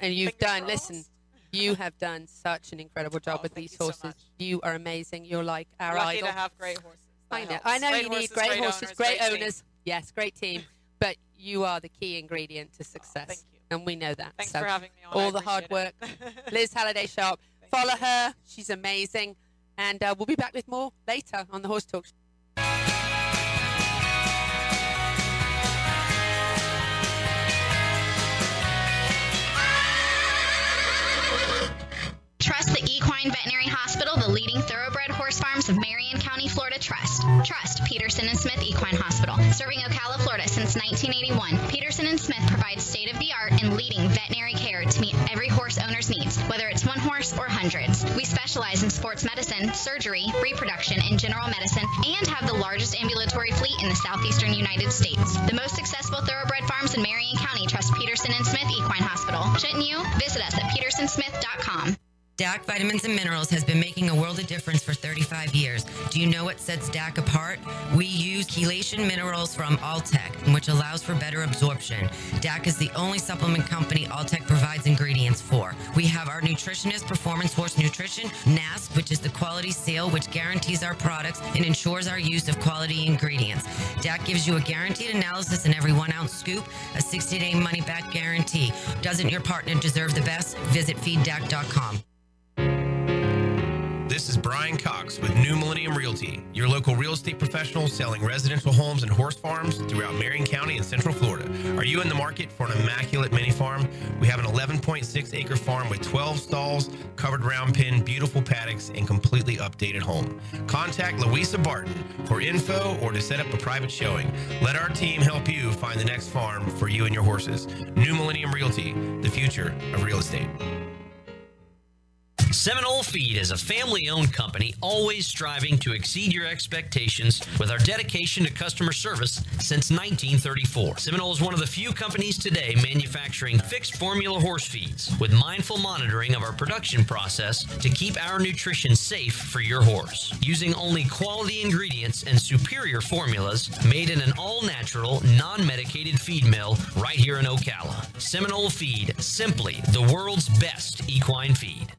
And you've done, listen, you have done such an incredible job with these horses. You are amazing. You're like our Lucky idol. to have great horses. I know. helps. I know Great you need great, great horses, owners, great, great team. owners. Yes, great team. But you are the key ingredient to success. And we know that. Thanks so for having me on. I All the hard work. Liz Halliday Sharp. Follow her. She's amazing. And uh, we'll be back with more later on the Horse Talk. Equine Veterinary Hospital, the leading thoroughbred horse farms of Marion County, Florida. Trust. Trust Peterson and Smith Equine Hospital. Serving Ocala, Florida since 1981, Peterson and Smith provides state-of-the-art and leading veterinary care to meet every horse owner's needs, whether it's one horse or hundreds. We specialize in sports medicine, surgery, reproduction, and general medicine, and have the largest ambulatory fleet in the southeastern United States. The most successful thoroughbred farms in Marion County trust Peterson and Smith Equine Hospital. Shouldn't you? Visit us at petersonsmith.com. DAC Vitamins and Minerals has been making a world of difference for 35 years. Do you know what sets DAC apart? We use chelation minerals from Alltech, which allows for better absorption. DAC is the only supplement company Alltech provides ingredients for. We have our nutritionist, Performance Horse Nutrition, NASC, which is the quality seal which guarantees our products and ensures our use of quality ingredients. DAC gives you a guaranteed analysis in every one ounce scoop, a 60 day money back guarantee. Doesn't your partner deserve the best? Visit feeddac.com. Is Brian Cox with New Millennium Realty, your local real estate professional selling residential homes and horse farms throughout Marion County and Central Florida. Are you in the market for an immaculate mini farm? We have an 11.6 acre farm with 12 stalls, covered round pen, beautiful paddocks, and completely updated home. Contact Louisa Barton for info or to set up a private showing. Let our team help you find the next farm for you and your horses. New Millennium Realty, the future of real estate. Seminole Feed is a family owned company always striving to exceed your expectations with our dedication to customer service since 1934. Seminole is one of the few companies today manufacturing fixed formula horse feeds with mindful monitoring of our production process to keep our nutrition safe for your horse. Using only quality ingredients and superior formulas made in an all natural, non medicated feed mill right here in Ocala. Seminole Feed, simply the world's best equine feed.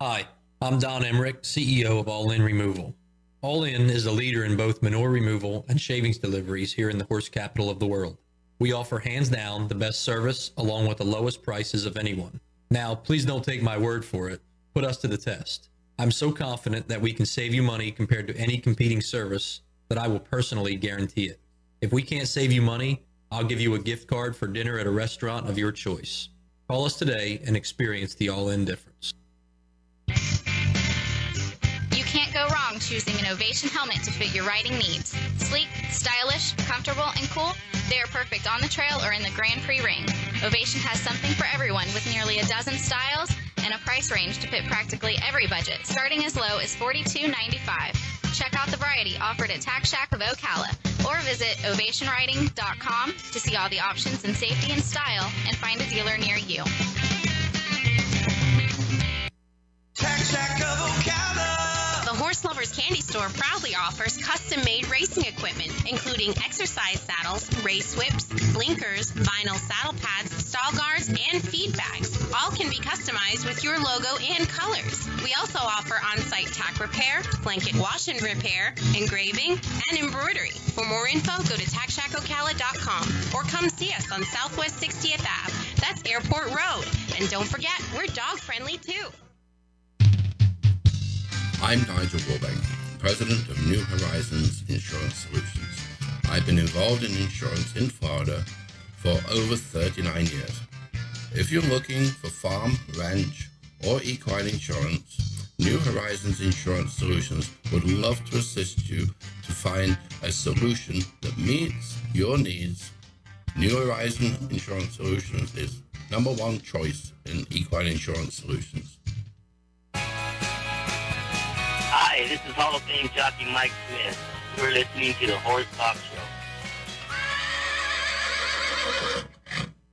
Hi, I'm Don Emmerich, CEO of All In Removal. All In is a leader in both manure removal and shavings deliveries here in the horse capital of the world. We offer hands down the best service along with the lowest prices of anyone. Now, please don't take my word for it. Put us to the test. I'm so confident that we can save you money compared to any competing service that I will personally guarantee it. If we can't save you money, I'll give you a gift card for dinner at a restaurant of your choice. Call us today and experience the all in difference. Go wrong choosing an Ovation helmet to fit your riding needs. Sleek, stylish, comfortable, and cool, they are perfect on the trail or in the Grand Prix ring. Ovation has something for everyone with nearly a dozen styles and a price range to fit practically every budget, starting as low as $42.95. Check out the variety offered at Tack Shack of Ocala or visit ovationriding.com to see all the options in safety and style and find a dealer near you. The Horse Lovers Candy Store proudly offers custom made racing equipment, including exercise saddles, race whips, blinkers, vinyl saddle pads, stall guards, and feed bags. All can be customized with your logo and colors. We also offer on site tack repair, blanket wash and repair, engraving, and embroidery. For more info, go to tackshackocala.com or come see us on Southwest 60th Ave. That's Airport Road. And don't forget, we're dog friendly too. I'm Nigel Warbank, President of New Horizons Insurance Solutions. I've been involved in insurance in Florida for over 39 years. If you're looking for farm, ranch, or equine insurance, New Horizons Insurance Solutions would love to assist you to find a solution that meets your needs. New Horizon Insurance Solutions is number one choice in equine insurance solutions. Hi, this is Hall of Fame jockey Mike Smith. You're listening to the Horse Talk Show.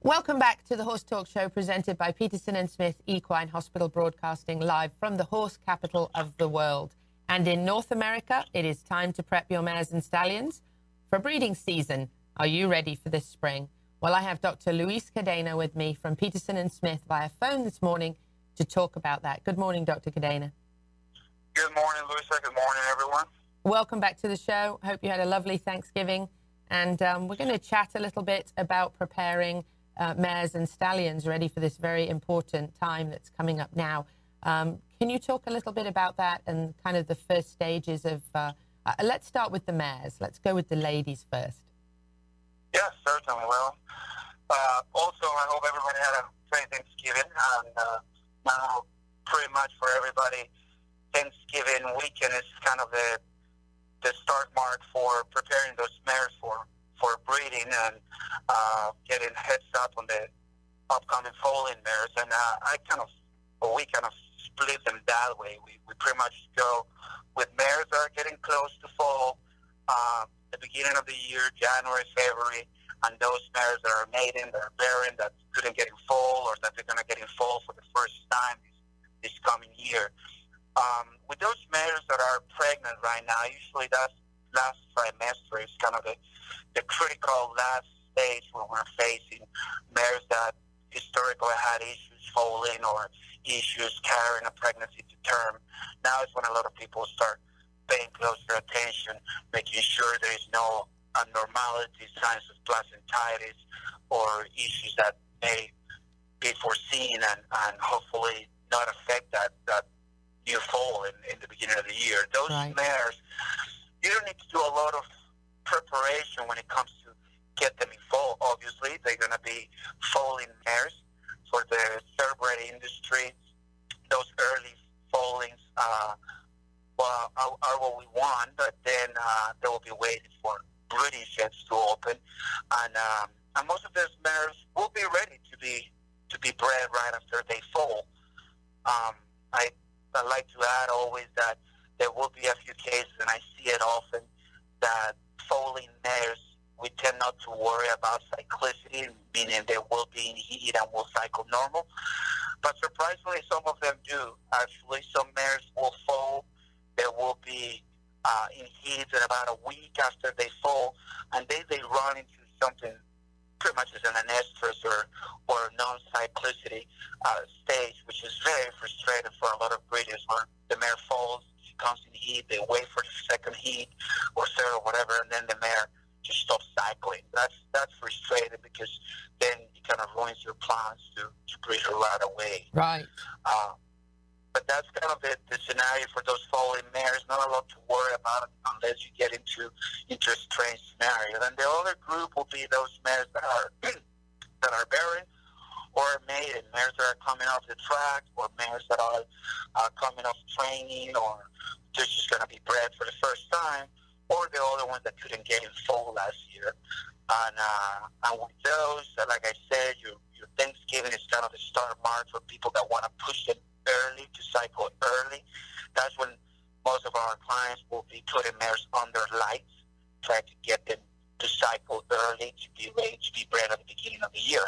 Welcome back to the Horse Talk Show presented by Peterson and Smith Equine Hospital broadcasting live from the horse capital of the world. And in North America, it is time to prep your mares and stallions for breeding season. Are you ready for this spring? Well, I have Dr. Luis Cadena with me from Peterson and Smith via phone this morning to talk about that. Good morning, Dr. Cadena. Good morning, Louisa. Good morning, everyone. Welcome back to the show. Hope you had a lovely Thanksgiving. And um, we're going to chat a little bit about preparing uh, mares and stallions ready for this very important time that's coming up now. Um, can you talk a little bit about that and kind of the first stages of? Uh, uh, let's start with the mares. Let's go with the ladies first. Yes, certainly. Well, uh, also, I hope everybody had a great Thanksgiving. And uh, now, pretty much for everybody, Thanksgiving weekend is kind of the the start mark for preparing those mares for for breeding and uh, getting heads up on the upcoming foaling mares. And uh, I kind of, we kind of split them that way. We, we pretty much go with mares that are getting close to fall, uh, the beginning of the year, January, February, and those mares that are maiden, that are barren, that couldn't get in fall or that they're going to get in fall for the first time this, this coming year. Um, with those mares that are pregnant right now, usually that's last trimester is kind of the, the critical last stage when we're facing mares that historically had issues foaling or issues carrying a pregnancy to term. Now is when a lot of people start paying closer attention, making sure there is no abnormalities, signs of placentitis, or issues that may be foreseen and, and hopefully not affect that, that new foal in, in the beginning of the year. Those right. mares you don't need to do a lot of preparation when it comes to get them in fall. Obviously, they're going to be foaling mares for the thoroughbred industry. Those early foalings uh, well, are, are what we want, but then uh, they will be waiting for breeding sheds to open, and um, and most of those mares will be ready to be to be bred right after they foal. Um, I I like to add always that there will be a few cases, and I see it often, that foaling mares, we tend not to worry about cyclicity, meaning they will be in heat and will cycle normal. But surprisingly, some of them do. Actually, some mares will foal. There will be uh, in heat in about a week after they foal, and then they run into something pretty much as an anestrus or, or non-cyclicity uh, stage, which is very frustrating for a lot of breeders where the mare falls she comes in heat, they wait for the second heat or third or whatever, and then the mare just stops cycling. That's that's frustrating because then it kind of ruins your plans to, to breed her right away. Right. Uh, but that's kind of the, the scenario for those foaling mares. Not a lot to worry about unless you get into into a strange scenario. Then the other group will be those mares that are that are barren or maiden mares that are coming off the track, or mares that are uh, coming off training, or they're just going to be bred for the first time, or the other ones that couldn't get in full last year. And, uh, and with those, like I said, your, your Thanksgiving is kind of the start mark for people that want to push it early to cycle early. That's when most of our clients will be putting mares under lights, trying to get them to cycle early to be ready to be bred at the beginning of the year.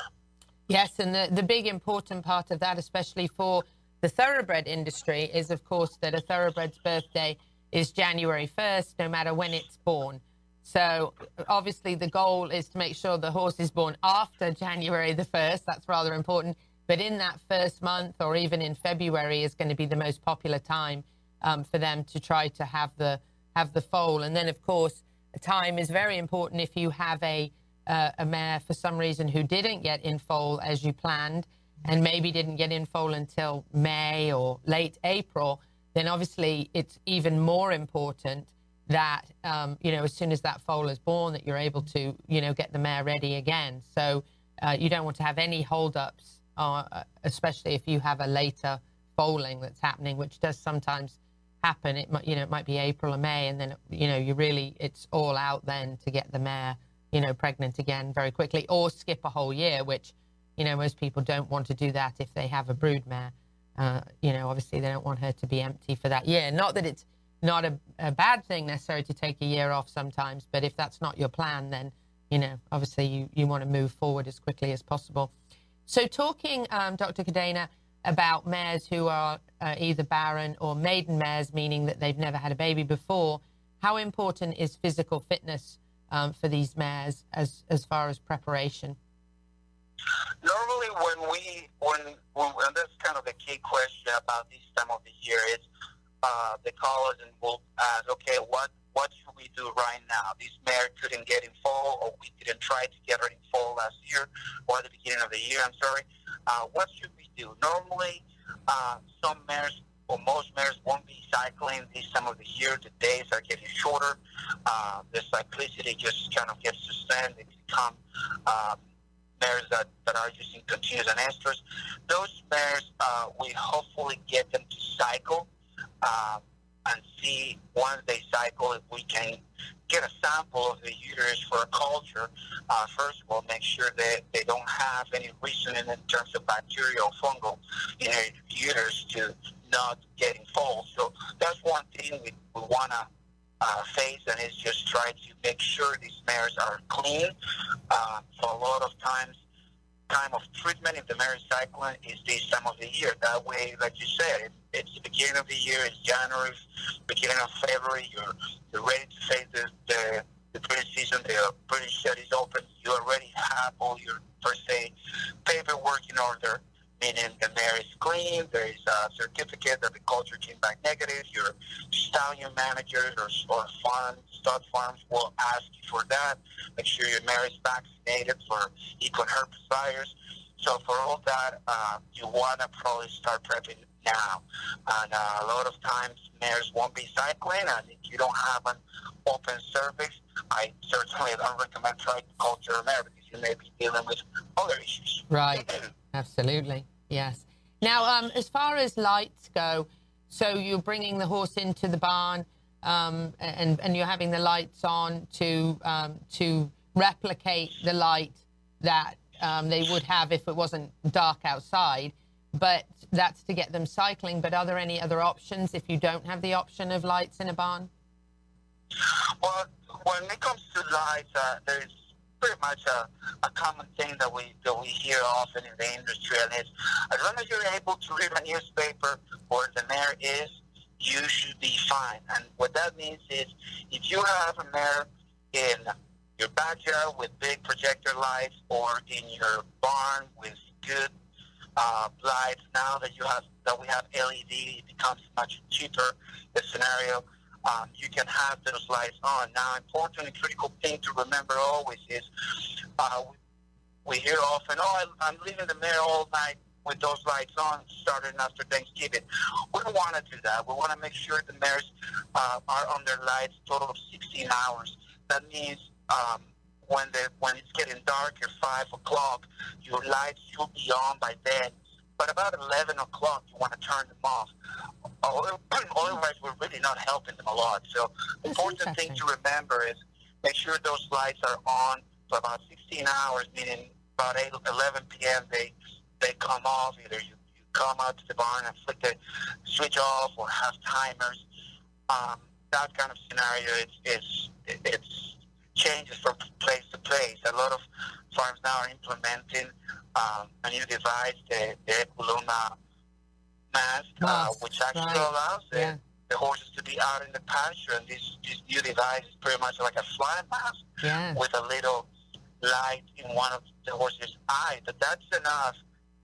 Yes, and the, the big important part of that, especially for the thoroughbred industry, is of course that a thoroughbred's birthday is January 1st, no matter when it's born. So obviously the goal is to make sure the horse is born after January the 1st. That's rather important. But in that first month or even in February is going to be the most popular time um, for them to try to have the have the foal. And then, of course, time is very important if you have a uh, a mare for some reason who didn't get in foal as you planned, and maybe didn't get in foal until May or late April, then obviously it's even more important that um, you know as soon as that foal is born that you're able to you know get the mare ready again. So uh, you don't want to have any holdups, uh, especially if you have a later foaling that's happening, which does sometimes happen. It might you know it might be April or May, and then you know you really it's all out then to get the mare you know pregnant again very quickly, or skip a whole year, which you know most people don't want to do that if they have a brood mare. Uh, you know, obviously they don't want her to be empty for that year. Not that it's not a, a, bad thing necessarily to take a year off sometimes, but if that's not your plan, then you know, obviously you, you want to move forward as quickly as possible. So, talking, um, Dr. Cadena, about mares who are uh, either barren or maiden mares, meaning that they've never had a baby before, how important is physical fitness um, for these mares as, as far as preparation? Normally, when we, when, when, and that's kind of the key question about this time of the year is uh, the callers and will ask, okay, what what should we do right now? This mare couldn't get in fall, or we didn't try to get her in fall last year, or at the beginning of the year, I'm sorry. Uh, what should we do? Normally, uh, some mares or most mares won't be cycling this time of the year. The days are getting shorter. Uh, the cyclicity just kind of gets suspended. They become um, mares that, that are using continuous anestrus. Those mares, uh, we hopefully get them to cycle um, and see once they cycle if we can get a sample of the uterus for a culture. Uh, first of all, make sure that they don't have any reason in terms of bacterial fungal in their uterus to not getting full. So that's one thing we, we want to uh, face, and is just try to make sure these mares are clean. Uh, so a lot of times time of treatment if the marriage cycling is this time of the year. That way, like you said, it's the beginning of the year, it's January, beginning of February, you're, you're ready to face the, the, the season, the shed is open, you already have all your, per se, paperwork in order, meaning the mare is clean, there is a certificate that the culture came back negative, your stallion managers or, or farm, stud farms will ask you for that. Make sure your mare is vaccinated for equine virus. So for all that, uh, you want to probably start prepping now. And uh, a lot of times mares won't be cycling, and if you don't have an open cervix, I certainly don't recommend trying to culture a mare because you may be dealing with other issues. Right. Absolutely. Yes. Now, um, as far as lights go, so you're bringing the horse into the barn, um, and and you're having the lights on to um, to replicate the light that um, they would have if it wasn't dark outside. But that's to get them cycling. But are there any other options if you don't have the option of lights in a barn? Well, when it comes to lights, uh, there's pretty much a, a common thing that we that we hear often in the industry, and it's as long as you're able to read a newspaper where the mare is, you should be fine. And what that means is, if you have a mare in your backyard with big projector lights, or in your barn with good uh, lights, now that you have that we have LED, it becomes much cheaper. The scenario um, you can have those lights on. Now, important and critical thing to remember always is uh, we hear often, oh, I, I'm leaving the mare all night with those lights on starting after Thanksgiving. We don't want to do that. We want to make sure the mares uh, are on their lights total of 16 hours. That means um, when the when it's getting dark at 5 o'clock, your lights should be on by then. But about 11 o'clock, you want to turn them off. Otherwise, we're really not helping them a lot. So the important thing to remember is make sure those lights are on for about 16 hours, meaning about 8, 11 p.m. they they come off. Either you, you come out to the barn and flick the switch off or have timers. Um, that kind of scenario is, is it's changes from place to place. A lot of farms now are implementing um, a new device, the, the mask, uh, which actually right. allows the, yeah. the horses to be out in the pasture. And this, this new device is pretty much like a fly mask yeah. with a little light in one of the horse's eye. But that's enough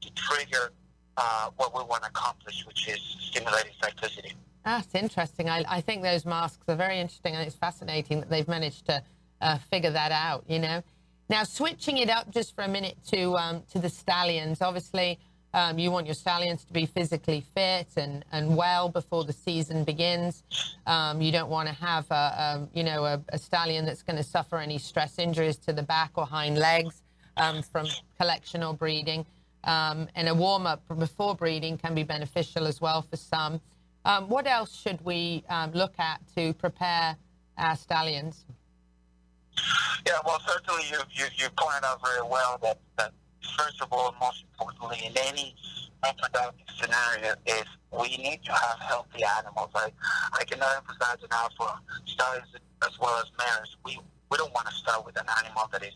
to trigger uh, what we want to accomplish, which is stimulating cyclicity. That's interesting. I, I think those masks are very interesting, and it's fascinating that they've managed to uh, figure that out. You know. Now, switching it up just for a minute to um, to the stallions. Obviously, um, you want your stallions to be physically fit and, and well before the season begins. Um, you don't want to have a, a you know a, a stallion that's going to suffer any stress injuries to the back or hind legs um, from collection or breeding. Um, and a warm up before breeding can be beneficial as well for some. Um, what else should we look at to prepare our stallions? Yeah, well, certainly you, you, you pointed out very well that, that first of all, most importantly, in any reproductive scenario, is we need to have healthy animals. I, I cannot emphasize enough for stallions as well as mares. We we don't want to start with an animal that is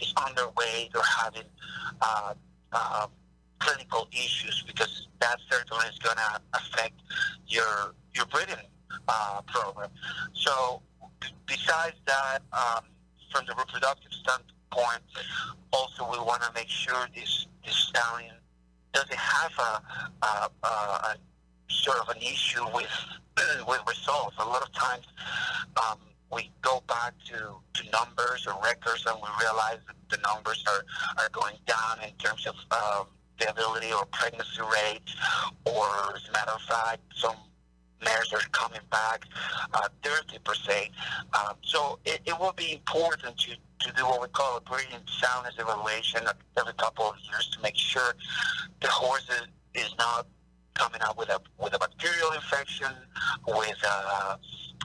is underweight or having uh, uh, clinical issues because that certainly is going to affect your your breeding uh, program. So besides that, um, from the reproductive standpoint, also we want to make sure this this stallion doesn't have a, a, a, a sort of an issue with with results. A lot of times. Um, we go back to, to numbers or records and we realize that the numbers are, are going down in terms of um, the ability or pregnancy rate, or as a matter of fact, some mares are coming back uh, per se. Um, so it, it will be important to, to do what we call a breeding soundness evaluation every couple of years to make sure the horse is, is not coming out with a with a bacterial infection, with a,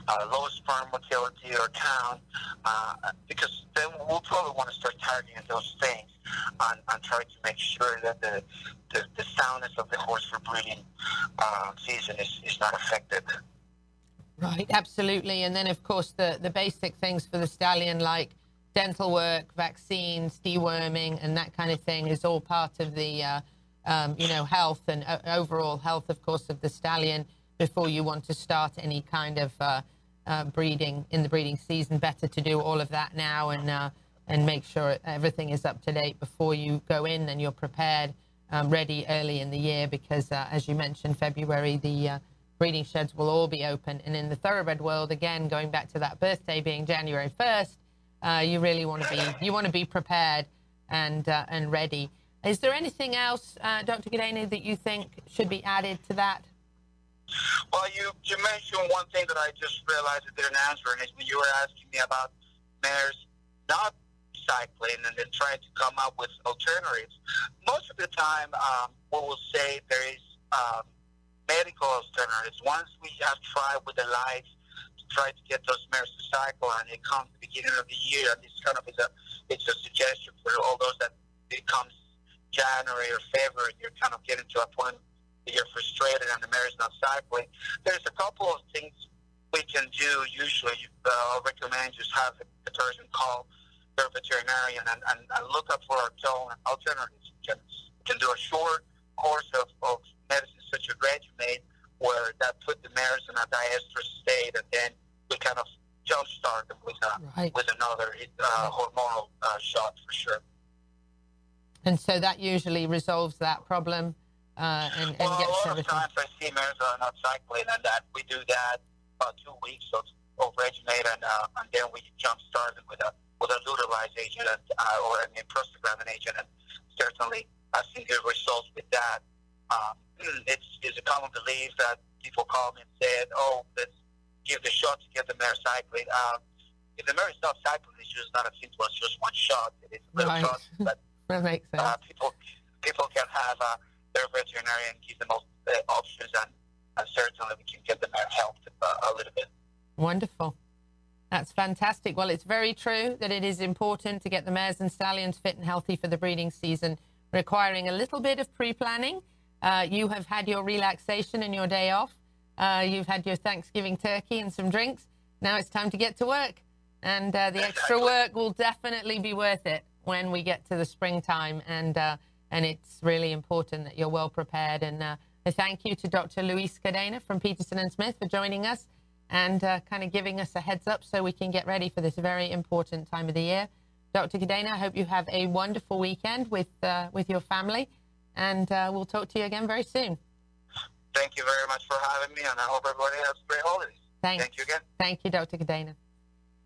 a low sperm motility or count, uh, because then we'll probably want to start targeting those things and, and try to make sure that the, the, the soundness of the horse for breeding uh, season is, is not affected. Right, absolutely. And then, of course, the, the basic things for the stallion, like dental work, vaccines, deworming, and that kind of thing, is all part of the uh, um, you know, health and uh, overall health, of course, of the stallion before you want to start any kind of uh, uh, breeding in the breeding season. Better to do all of that now and uh, and make sure everything is up to date before you go in and you're prepared, um, ready early in the year because, uh, as you mentioned, February the uh, breeding sheds will all be open. And in the thoroughbred world, again, going back to that birthday being January 1st, you really want to be you want to be prepared and and ready. Is there anything else, uh, Dr. Cadena, that you think should be added to that? Well, you, you mentioned one thing that I just realized I didn't answer, and it's when you were asking me about mares not cycling and then trying to come up with alternatives. Most of the time, um, we will say there is um, medical alternatives. Once we have tried with the lights to try to get those mares to cycle, and it comes the beginning of the year, and this kind of is a it's a suggestion for all those that it comes January or February, you're kind of getting to a point that you're frustrated and the mare's not cycling. There's a couple of things we can do. Usually, uh, I'll recommend just have the person call their veterinarian and, and, and look up for alternatives. You can, can do a short course of, of medicine such as Regu-Mate, where that put the mares in a diestrous state, and then we kind of jumpstart them with a, right. with another uh, hormonal uh, shot for sure. And so that usually resolves that problem uh, and, and well, gets a lot of times I see mares are not cycling, and that we do that about two weeks of, of and, uh, and then we jump start them with a with a luteolytic agent and, uh, or an mean agent, and certainly I've seen good results with that. Um, it's, it's a common belief that people call me and say, "Oh, let's give the shot to get the mare cycling." Um, if the mare is not cycling, it's just not a simple as just one shot. It is a little Right. shot, but That makes sense. uh, people people can have uh, their veterinarian give them all the options, and, and certainly we can get them helped uh, a little bit. Wonderful. That's fantastic. Well, it's very true that it is important to get the mares and stallions fit and healthy for the breeding season, requiring a little bit of pre planning. Uh, you have had your relaxation and your day off. Uh, you've had your Thanksgiving turkey and some drinks. Now it's time to get to work. And uh, the extra work will definitely be worth it when we get to the springtime. And, uh, and it's really important that you're well prepared. And uh, a thank you to Dr. Luis Cadena from Peterson and Smith for joining us and uh, kind of giving us a heads up so we can get ready for this very important time of the year. Dr. Cadena, I hope you have a wonderful weekend with uh, with your family, and uh, we'll talk to you again very soon. Thank you very much for having me, and I hope everybody has great holidays. Thanks. Thank you again. Thank you, Dr. Cadena.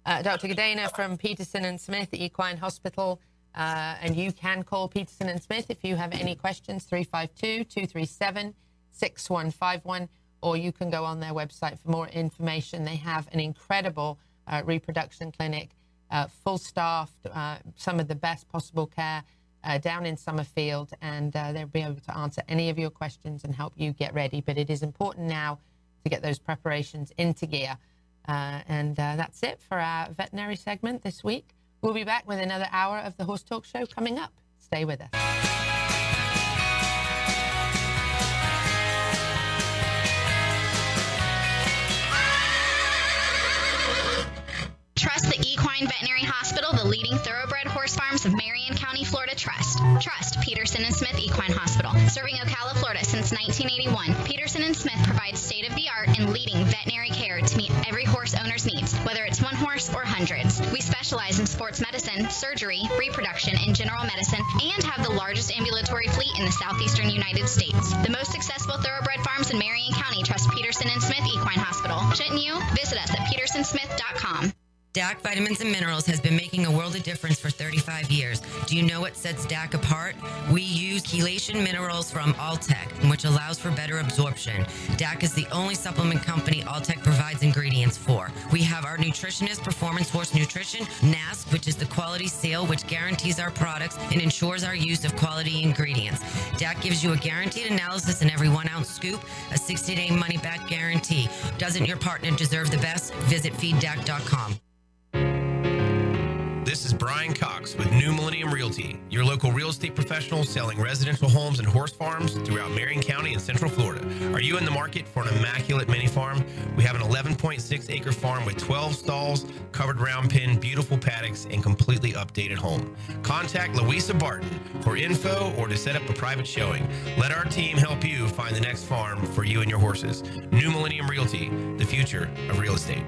uh, Dr. Cadena from Peterson and Smith Equine Hospital. Uh, and you can call Peterson and Smith if you have any questions, 352 237 6151, or you can go on their website for more information. They have an incredible uh, reproduction clinic, uh, full staffed, uh, some of the best possible care uh, down in Summerfield, and uh, they'll be able to answer any of your questions and help you get ready. But it is important now to get those preparations into gear. And that's it for our veterinary segment this week. We'll be back with another hour of the Horse Talk Show coming up. Stay with us. Trust the Equine Veterinary Hospital, the leading thoroughbred horse farms of Marion County, Florida. Trust. Trust Peterson and Smith Equine Hospital. Serving Ocala, Florida since 1981, Peterson and Smith provides state of the art and leading veterinary one horse or hundreds. We specialize in sports medicine, surgery, reproduction, and general medicine, and have the largest ambulatory fleet in the southeastern United States. The most successful thoroughbred farms in Marion County trust Peterson and Smith Equine Hospital. Shouldn't you? Visit us at. DAC Vitamins and Minerals has been making a world of difference for 35 years. Do you know what sets DAC apart? We use chelation minerals from Alltech, which allows for better absorption. DAC is the only supplement company Alltech provides ingredients for. We have our nutritionist, Performance Horse Nutrition, NASC, which is the quality seal which guarantees our products and ensures our use of quality ingredients. DAC gives you a guaranteed analysis in every one ounce scoop, a 60 day money back guarantee. Doesn't your partner deserve the best? Visit feeddac.com. This is Brian Cox with New Millennium Realty, your local real estate professional selling residential homes and horse farms throughout Marion County and Central Florida. Are you in the market for an immaculate mini farm? We have an 11.6 acre farm with 12 stalls, covered round pen, beautiful paddocks, and completely updated home. Contact Louisa Barton for info or to set up a private showing. Let our team help you find the next farm for you and your horses. New Millennium Realty, the future of real estate.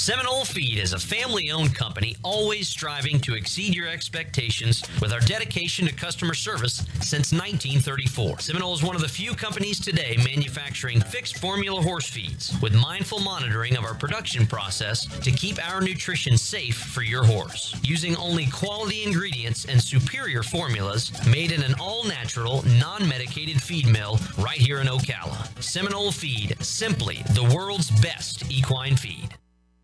Seminole Feed is a family owned company always striving to exceed your expectations with our dedication to customer service since 1934. Seminole is one of the few companies today manufacturing fixed formula horse feeds with mindful monitoring of our production process to keep our nutrition safe for your horse. Using only quality ingredients and superior formulas made in an all natural, non medicated feed mill right here in Ocala. Seminole Feed, simply the world's best equine feed.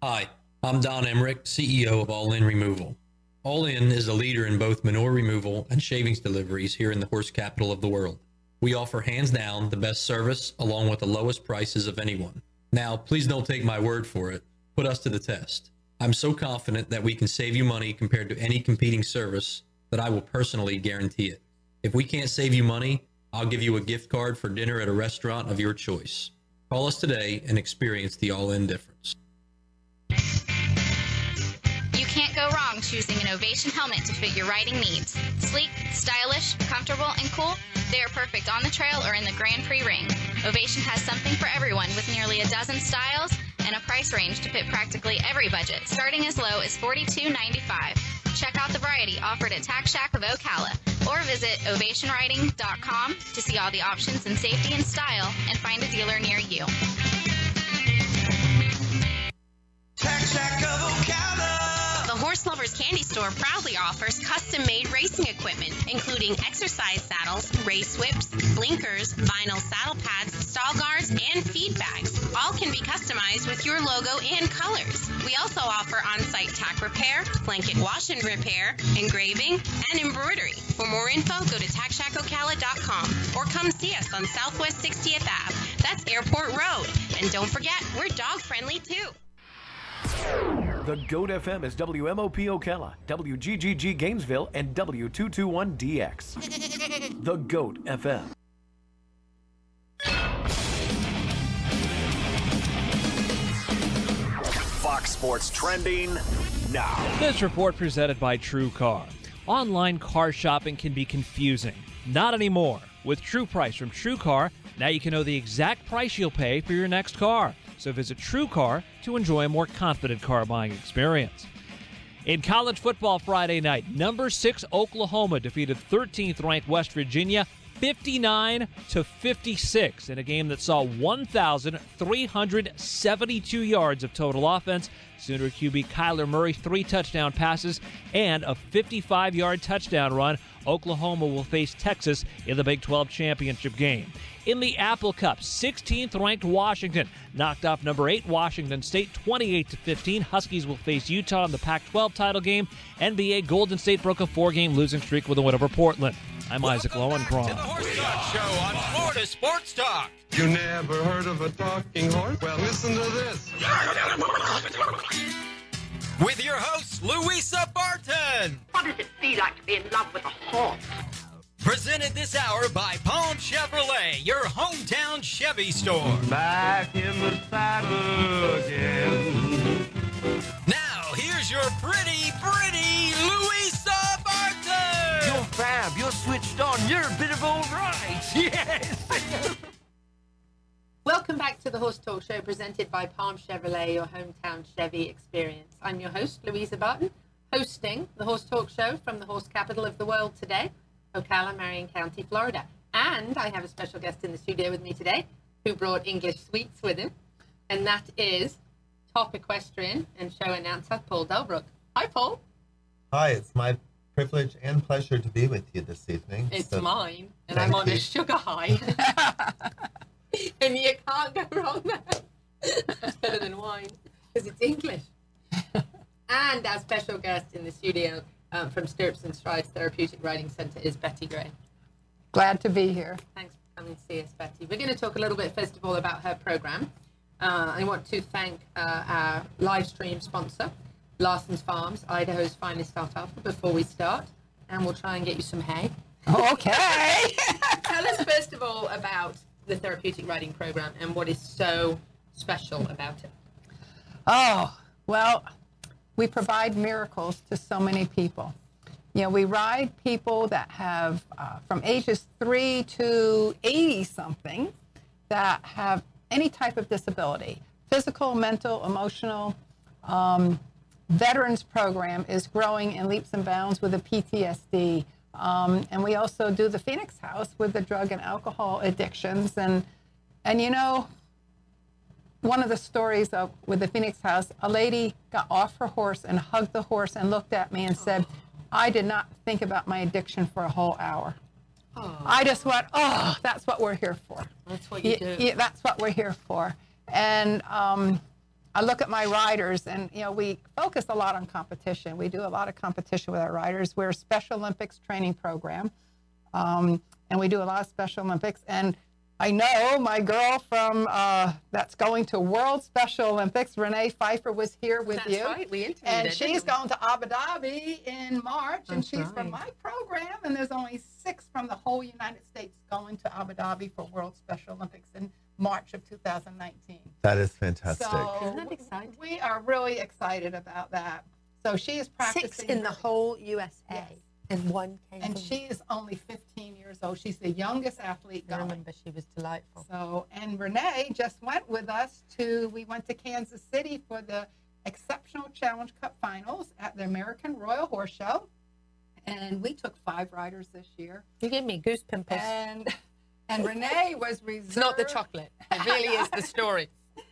Hi, I'm Don Emmerich, CEO of All In Removal. All In is a leader in both manure removal and shavings deliveries here in the horse capital of the world. We offer hands down the best service along with the lowest prices of anyone. Now, please don't take my word for it. Put us to the test. I'm so confident that we can save you money compared to any competing service that I will personally guarantee it. If we can't save you money, I'll give you a gift card for dinner at a restaurant of your choice. Call us today and experience the all in difference. Go wrong choosing an Ovation helmet to fit your riding needs. Sleek, stylish, comfortable, and cool, they are perfect on the trail or in the Grand Prix ring. Ovation has something for everyone with nearly a dozen styles and a price range to fit practically every budget, starting as low as $42.95. Check out the variety offered at Tack Shack of Ocala or visit ovationriding.com to see all the options in safety and style and find a dealer near you. The Horse Lovers Candy Store proudly offers custom made racing equipment, including exercise saddles, race whips, blinkers, vinyl saddle pads, stall guards, and feed bags. All can be customized with your logo and colors. We also offer on site tack repair, blanket wash and repair, engraving, and embroidery. For more info, go to tackshackocala.com or come see us on Southwest 60th Ave. That's Airport Road. And don't forget, we're dog friendly too. The GOAT FM is WMOP Ocala, WGGG Gainesville, and W221DX. The GOAT FM. Fox Sports trending now. This report presented by True Car. Online car shopping can be confusing. Not anymore. With True Price from True Car, now you can know the exact price you'll pay for your next car. So visit True Car to enjoy a more confident car buying experience. In college football Friday night, number 6 Oklahoma defeated 13th ranked West Virginia 59 to 56 in a game that saw 1,372 yards of total offense. Sooner QB Kyler Murray three touchdown passes and a 55 yard touchdown run. Oklahoma will face Texas in the Big 12 championship game. In the Apple Cup, 16th ranked Washington knocked off number 8 Washington State 28 to 15. Huskies will face Utah in the Pac-12 title game. NBA Golden State broke a four-game losing streak with a win over Portland. I'm Isaac Lowenkron. Show on Florida Sports Talk. You never heard of a talking horse? Well, listen to this. With your host, Louisa Barton. What does it feel like to be in love with a horse? Presented this hour by Palm Chevrolet, your hometown Chevy store. Back in the saddle again. Now, here's your pretty, pretty Louisa Barton. You're fab. You're switched on. You're a bit of all right. Yes. Welcome back to the Horse Talk Show presented by Palm Chevrolet, your hometown Chevy experience. I'm your host, Louisa Barton, hosting the Horse Talk Show from the horse capital of the world today, Ocala, Marion County, Florida. And I have a special guest in the studio with me today who brought English sweets with him, and that is top equestrian and show announcer Paul Delbrook. Hi, Paul. Hi, it's my privilege and pleasure to be with you this evening. It's So- mine, and I'm on you. a sugar high. and you can't go wrong there. It's better than wine because it's English. and our special guest in the studio um, from Stirrups and Strides Therapeutic Riding Center is Betty Gray. Glad to be here. Thanks for coming to see us, Betty. We're going to talk a little bit, first of all, about her program. Uh, I want to thank uh, our live stream sponsor, Larson's Farms, Idaho's finest alfalfa, before we start. And we'll try and get you some hay. Okay. Tell us, first of all, about the therapeutic riding program and what is so special about it. Oh, well, we provide miracles to so many people. You know, we ride people that have uh, from ages three to 80 something that have any type of disability physical, mental, emotional. Um, veterans program is growing in leaps and bounds with the PTSD. Um, and we also do the Phoenix House with the drug and alcohol addictions. And, and you know, one of the stories of with the Phoenix House, a lady got off her horse and hugged the horse and looked at me and said, I did not think about my addiction for a whole hour. I just went, oh, that's what we're here for. That's what you do. yeah, that's what we're here for. And um, I look at my riders, and you know, we focus a lot on competition. We do a lot of competition with our riders. We're a Special Olympics training program, um, and we do a lot of Special Olympics. And I know my girl from uh, that's going to World Special Olympics, Renee Pfeiffer, was here with That's you. right, we interviewed and she's going to Abu Dhabi in March, and That's she's from my program. And there's only six from the whole United States going to Abu Dhabi for World Special Olympics in March of 2019. That is fantastic. So Isn't that exciting? we are really excited about that. So she is practicing. Six in the whole USA, and one came and she is only 15 years old. She's the youngest athlete I going. remember she was delightful. So, and Renee just went with us to, we went to Kansas City for the Exceptional Challenge Cup Finals at the American Royal Horse Show. And we took five riders this year. You gave me goose pimples. And, and Renee was reserved. It's not the chocolate. It really is the story.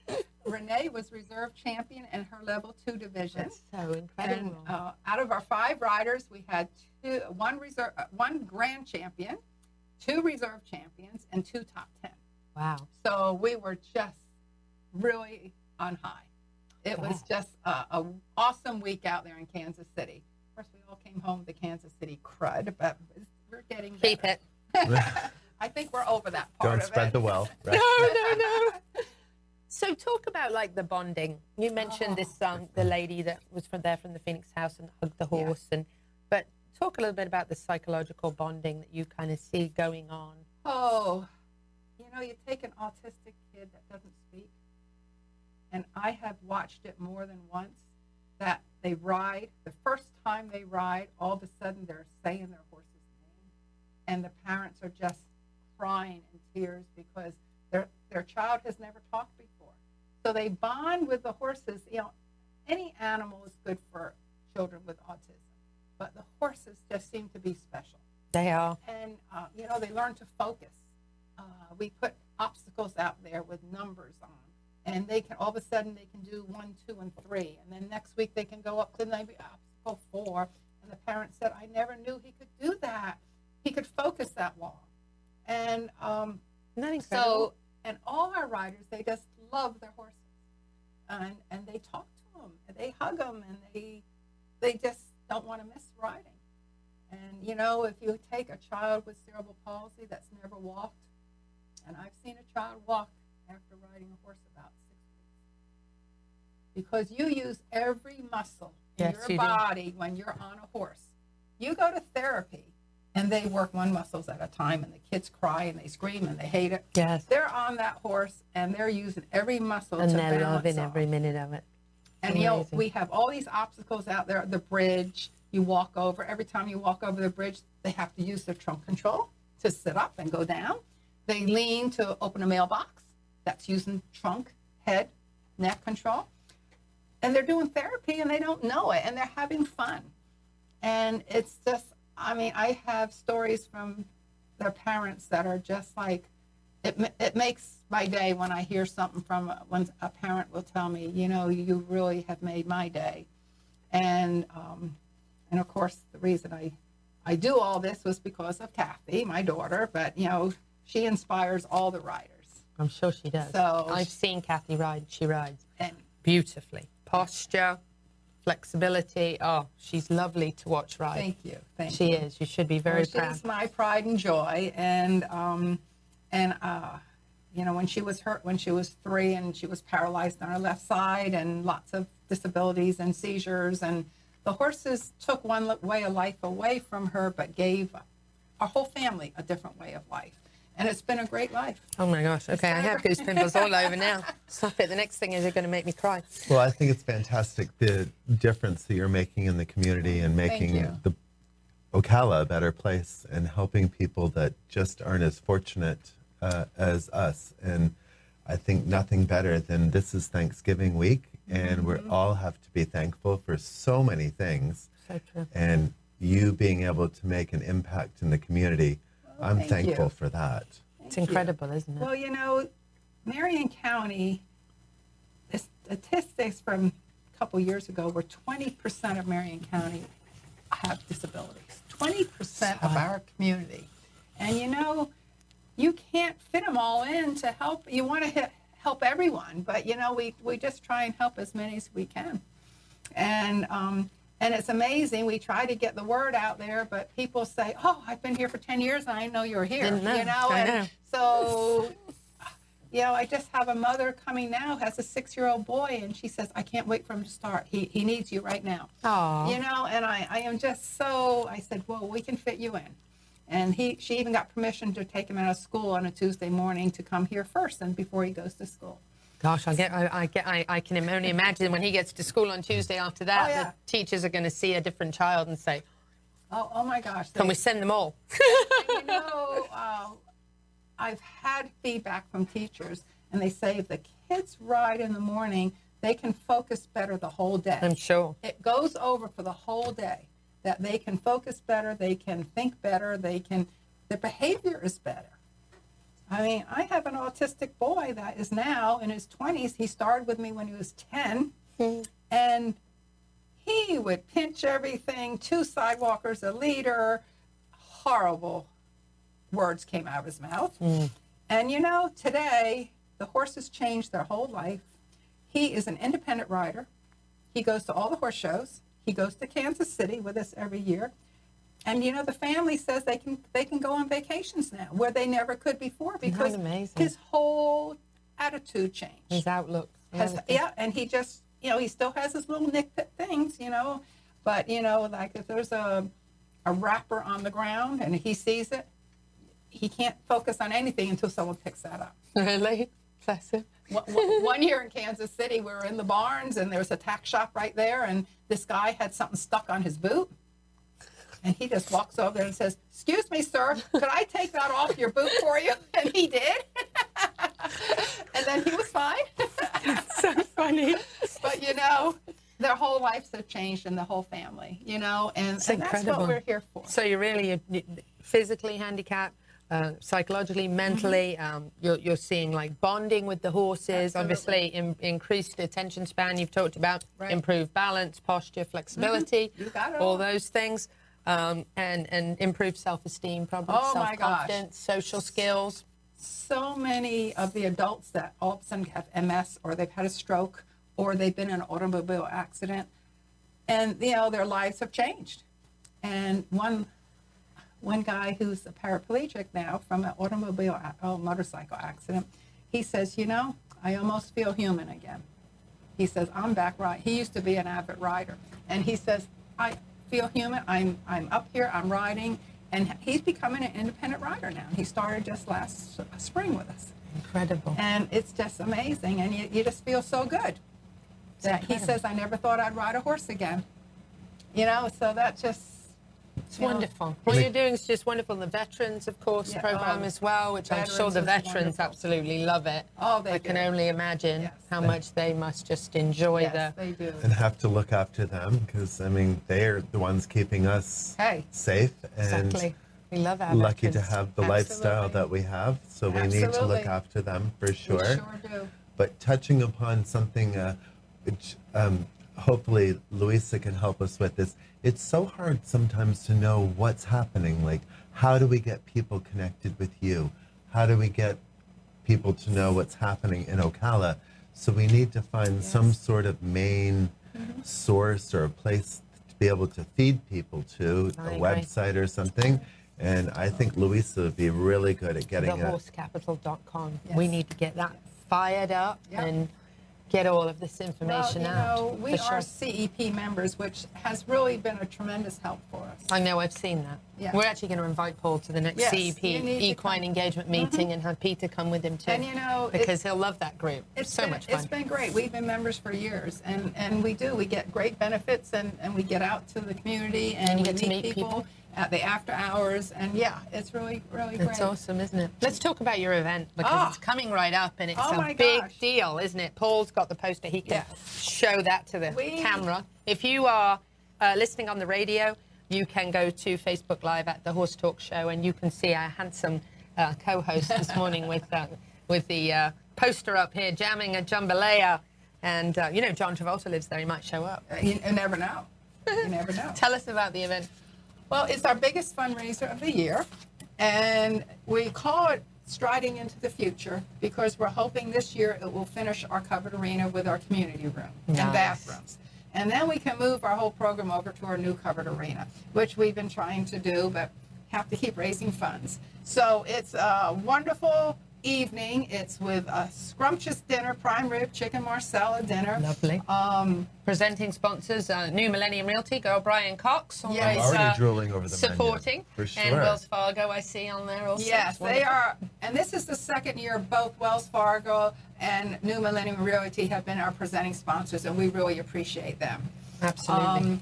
Renee was reserve champion in her level two division. That's so incredible. And uh, out of our five riders, we had two, one reserve, uh, one grand champion, two reserve champions, and two top ten. Wow. So we were just really on high. It was just a, a awesome week out there in Kansas City. Of course, we all came home with the Kansas City crud, but we're getting Keep better. I think we're over that part Don't of spread it. the wealth. Right? No, no, no. So talk about like the bonding. You mentioned this um the lady that was from there from the Phoenix House and hugged the horse and but talk a little bit about the psychological bonding that you kind of see going on. Oh, you know, you take an autistic kid that doesn't speak, and I have watched it more than once that they ride, the first time they ride, all of a sudden they're saying their horse's name, and the parents are just crying in tears because their, their child has never talked before. So they bond with the horses. You know, any animal is good for children with autism, but the horses just seem to be special. They are. And uh, you know, they learn to focus. Uh, we put obstacles out there with numbers on, and they can all of a sudden they can do one, two, and three, and then next week they can go up to maybe obstacle four. And the parent said, "I never knew he could do that. He could focus that long." And um, so, and all our riders, they just love their horses, and and they talk to them, and they hug them, and they they just don't want to miss riding. And you know, if you take a child with cerebral palsy that's never walked, and I've seen a child walk after riding a horse about six weeks, because you use every muscle in Yes, your you do. body when you're on a horse. You go to therapy, and they work one muscles at a time, and the kids cry and they scream and they hate it. Yes. They're on that horse and they're using every muscle and to they're balance loving off. every minute of it. And you know, we have all these obstacles out there. The bridge, you walk over. Every time you walk over the bridge, they have to use their trunk control to sit up and go down. They lean to open a mailbox. That's using trunk, head, neck control. And they're doing therapy and they don't know it and they're having fun. And it's just, I mean, I have stories from their parents that are just like, it, it makes my day when I hear something from a- when a parent will tell me, you know, you really have made my day. And um, and of course, the reason I I do all this was because of Kathy, my daughter. But you know, she inspires all the riders. I'm sure she does. So- I've seen Kathy ride. She rides And- beautifully. Posture, flexibility. Oh, she's lovely to watch ride. Thank you. Thank she you. is. You should be very well, proud. She's my pride and joy, and um, and uh, you know when she was hurt when she was three and she was paralyzed on her left side and lots of disabilities and seizures and the horses took one way of life away from her but gave our whole family a different way of life and it's been a great life Oh my gosh. Okay, I have goosebumps all over now. Stop it. The next thing is you're going to make me cry. Well, I think it's fantastic the difference that you're making in the community and making the Ocala a better place and helping people that just aren't as fortunate uh, as us. And I think nothing better than this is Thanksgiving week, and we Mhm. all have to be thankful for so many things. So true. And you being able to make an impact in the community, I'm thank thankful you. for that. It's incredible, isn't it? Well, you know, Marion County, the statistics from a couple years ago were 20% of Marion County have disabilities. 20% of our community. And you know, you can't fit them all in to help. You want to help everyone, but you know, we, we just try and help as many as we can. And um, and it's amazing. We try to get the word out there, but people say, "Oh, I've been here for ten years, and I know you're here." Didn't know. You know, I and know. so you know, I just have a mother coming now, has a six-year-old boy, and she says, "I can't wait for him to start. He he needs you right now." Oh. You know, and I I am just so. I said, "Well, we can fit you in." And he, she even got permission to take him out of school on a Tuesday morning to come here first, and before he goes to school. Gosh, I get, I, I get, I, I can only imagine when he gets to school on Tuesday after that, Oh, yeah. the teachers are going to see a different child and say, Oh, oh my gosh! "Can they- we send them all?" you know, uh, I've had feedback from teachers, and they say if the kids ride in the morning, they can focus better the whole day. I'm sure. It goes over for the whole day that they can focus better, they can think better, they can, their behavior is better. I mean, I have an autistic boy that is now in his 20s. He started with me when he was 10, hmm. and he would pinch everything, two sidewalkers, a leader, horrible words came out of his mouth. Hmm. And you know, today the horses changed their whole life. He is an independent rider. He goes to all the horse shows. He goes to Kansas City with us every year. And you know, the family says they can they can go on vacations now where they never could before because his whole attitude changed. His outlook. Has, yeah, and he just, you know, he still has his little nitpick things, you know, but you know, like if there's a a wrapper on the ground and he sees it, he can't focus on anything until someone picks that up. Really? Bless him. One- one one year in Kansas City, we were in the barns and there was a tack shop right there, and this guy had something stuck on his boot. And he just walks over there and says, Excuse me, sir, could I take that off your boot for you? And he did. and then he was fine. so funny. But you know, their whole lives have changed and the whole family, you know, and, and that's what we're here for. So you're really uh, physically handicapped, uh, psychologically, mentally. Um, you're, you're seeing like bonding with the horses, Absolutely. obviously in, increased attention span. You've talked about Right. improved balance, posture, flexibility, You got it all all. those things, um, and and improved self-esteem, probably Oh, self-confidence, social skills. so many of the adults that all of a sudden have MS or they've had a stroke or they've been in an automobile accident and you know their lives have changed. And one one guy who's a paraplegic now from an automobile oh, motorcycle accident he says you know i almost feel human again. He says i'm back right he used to be an avid rider and he says i feel human. I'm i'm up here i'm riding and he's becoming an independent rider now. He started just last uh, spring with us. Incredible. and it's just amazing and you, you just feel so good that he says i never thought i'd ride a horse again. You know so that just It's you know, wonderful. What you're doing is just wonderful. The veterans, of course, Yeah, program oh, as well, which I'm sure the veterans wonderful. absolutely love it. Oh, they I can only imagine how much they must just enjoy yes, the. they do and have to look after them because I mean they're the ones keeping us Hey. safe and Exactly. We love our lucky to have the lifestyle that we have. So we need to look after them for We sure. sure do. But touching upon something, uh, which um, hopefully Louisa can help us with this. It's so hard sometimes to know what's happening. Like, how do we get people connected with you? How do we get people to know what's happening in Ocala? So we need to find some sort of main mm-hmm. source or a place to be able to feed people to, I a agree. website or something. And I think Louisa would be really good at getting a, Thehorsecapital.com. We need to get that fired up Yeah. and get all of this well, information you out. know, we for are sure. CEP members, which has really been a tremendous help for us. I know, I've seen that. Yeah. We're actually going to invite Paul to the next Yes, CEP you need to equine engagement mm-hmm. meeting and have Peter come with him too. And you know, because he'll love that group. It's so been, much fun. It's been great. We've been members for years, and, and we do. We get great benefits, and, and we get out to the community, and, And you we get to meet meet people, people. At the after hours, and yeah, it's really, really great. It's awesome, isn't it? Let's talk about your event because Ah. it's coming right up and it's Oh a my big gosh. deal, isn't it? Paul's got the poster. He can show that to the We- camera. If you are uh, listening on the radio, you can go to Facebook Live at the Horse Talk Show and you can see our handsome uh, co-host this morning with uh, with the uh, poster up here, jamming a jambalaya. And uh, you know, John Travolta lives there. He might show up. You, you never know. You never know. Tell us about the event. Well, it's our biggest fundraiser of the year, and we call it Striding into the Future because we're hoping this year it will finish our covered arena with our community room Nice. and bathrooms. And then we can move our whole program over to our new covered arena, which we've been trying to do, but have to keep raising funds. So it's a wonderful evening. It's with a scrumptious dinner, prime rib, chicken marsala dinner. Lovely. Um, Presenting sponsors, uh, New Millennium Realty, girl Brian Cox, always Yes. I'm already uh, drooling over the supporting, menu, for and. Wells Fargo I see on there also. Yes, they are, and this is the second year both Wells Fargo and New Millennium Realty have been our presenting sponsors, and we really appreciate them. Absolutely. Um,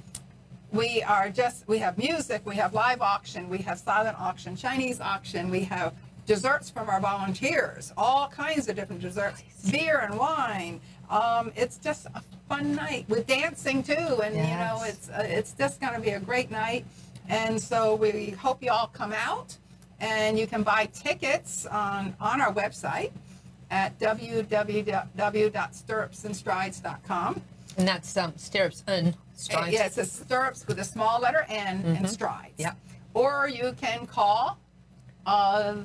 we are just, we have music, we have live auction, we have silent auction, Chinese auction, we have desserts from our volunteers, all kinds of different desserts, beer and wine. Um, it's just a fun night with dancing too, and you know, it's uh, it's just going to be a great night. And so we hope you all come out, and you can buy tickets on on our website at www.stirrupsandstrides.com. and that's um, stirrups and strides. Yes, Yeah, it's stirrups with a small letter N and Mhm. strides. Yeah. Or you can call uh,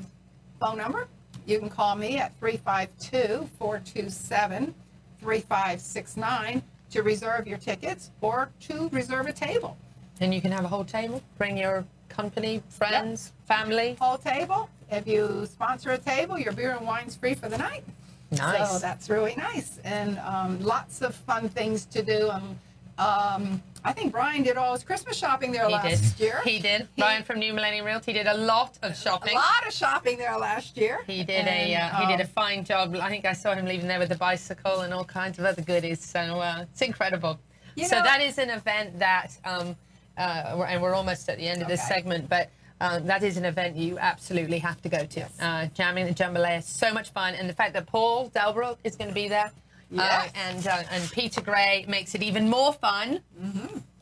phone number. You can call me at 352-427-3569 to reserve your tickets or to reserve a table. And you can have a whole table. Bring your company, friends, family. Whole table. If you sponsor a table, your beer and wine's free for the night. Nice. So that's really nice, and um, lots of fun things to do. Um, um, I think Brian did all his Christmas shopping there He last did. year. He did. Brian from New Millennium Realty did a lot of shopping. A lot of shopping there last year. He did a And, uh, he did a um, fine job. I think I saw him leaving there with a bicycle and all kinds of other goodies. So uh, it's incredible. So know- that is an event that, um, uh, we're- and we're almost at the end of this segment, but. Um, that is an event you absolutely have to go to. Uh, jamming the Jambalaya is so much fun, and the fact that Paul Delbrook is going to be there, Yes. uh, and uh, and Peter Gray makes it even more fun.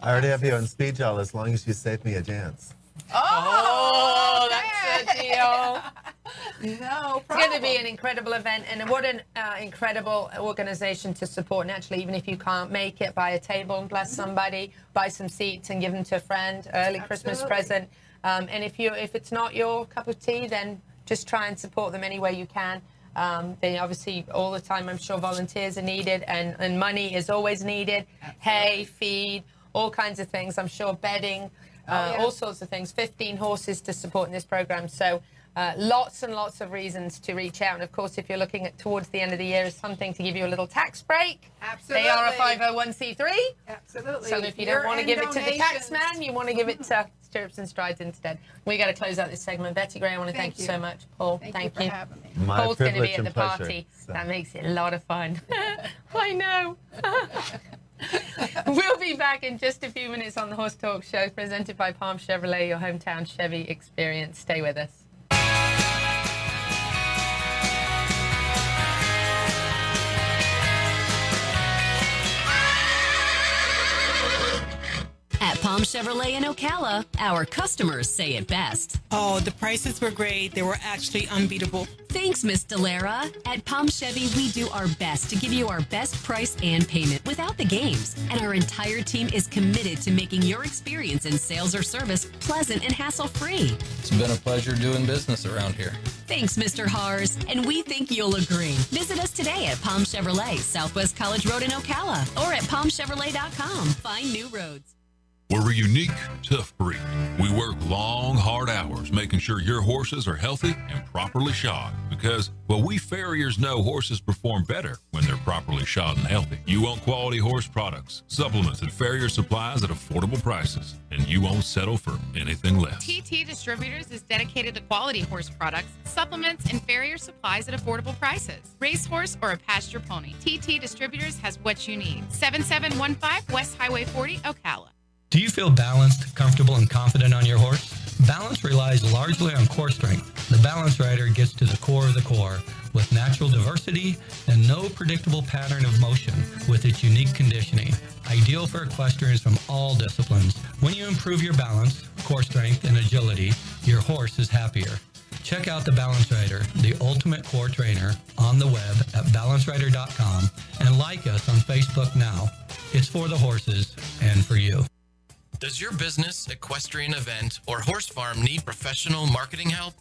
I already have you on speed dial as long as you save me a dance. Oh, that's a deal. No It's going to be an incredible event, and what an uh, incredible organization to support. Naturally, even if you can't make it, buy a table and bless somebody, buy some seats and give them to a friend, early Christmas present. Um, and if you if it's not your cup of tea, then just try and support them any way you can. Um, they obviously all the time. I'm sure volunteers are needed, and, and money is always needed. Hay, feed, all kinds of things. I'm sure bedding, uh, Oh, yeah. all sorts of things. 15 horses to support in this program. So uh, lots and lots of reasons to reach out. And of course, if you're looking at towards the end of the year, is something to give you a little tax break. Absolutely. They are a 501c3. Absolutely. So if you You're don't want to in give it to the tax man, you want to give it to Stirrups and Strides instead. We got to close out this segment. Betty Gray, I want to thank, Thank you you. so much. Paul, Thank thank, you for having me. My Paul's going to be at the pleasure. party. So- That makes it a lot of fun. I know. we'll be back in just a few minutes on the Horse Talk Show, presented by Palm Chevrolet, your hometown Chevy experience. Stay with us. At Palm Chevrolet in Ocala, our customers say it best. Oh, the prices were great. They were actually unbeatable. Thanks, Miss Delara. At Palm Chevy, we do our best to give you our best price and payment without the games. And our entire team is committed to making your experience in sales or service pleasant and hassle free. It's been a pleasure doing business around here. Thanks, Mr. Hars, and we think you'll agree. Visit us today at Palm Chevrolet, Southwest College Road in Ocala, or at palmchevrolet.com. Find new roads. We're a unique, tough breed. We work long, hard hours making sure your horses are healthy and properly shod because, well, we farriers know horses perform better when they're properly shod and healthy. You want quality horse products, supplements, and farrier supplies at affordable prices, and you won't settle for anything less. TT Distributors is dedicated to quality horse products, supplements, and farrier supplies at affordable prices. Racehorse or a pasture pony, TT Distributors has what you need. 7715 West Highway 40, Ocala. Do you feel balanced, comfortable, and confident on your horse? Balance relies largely on core strength. The Balance Rider gets to the core of the core with natural diversity and no predictable pattern of motion with its unique conditioning. Ideal for equestrians from all disciplines. When you improve your balance, core strength, and agility, your horse is happier. Check out the Balance Rider, the ultimate core trainer, on the web at balancerider.com and like us on Facebook now. It's for the horses and for you. Does your business, equestrian event, or horse farm need professional marketing help?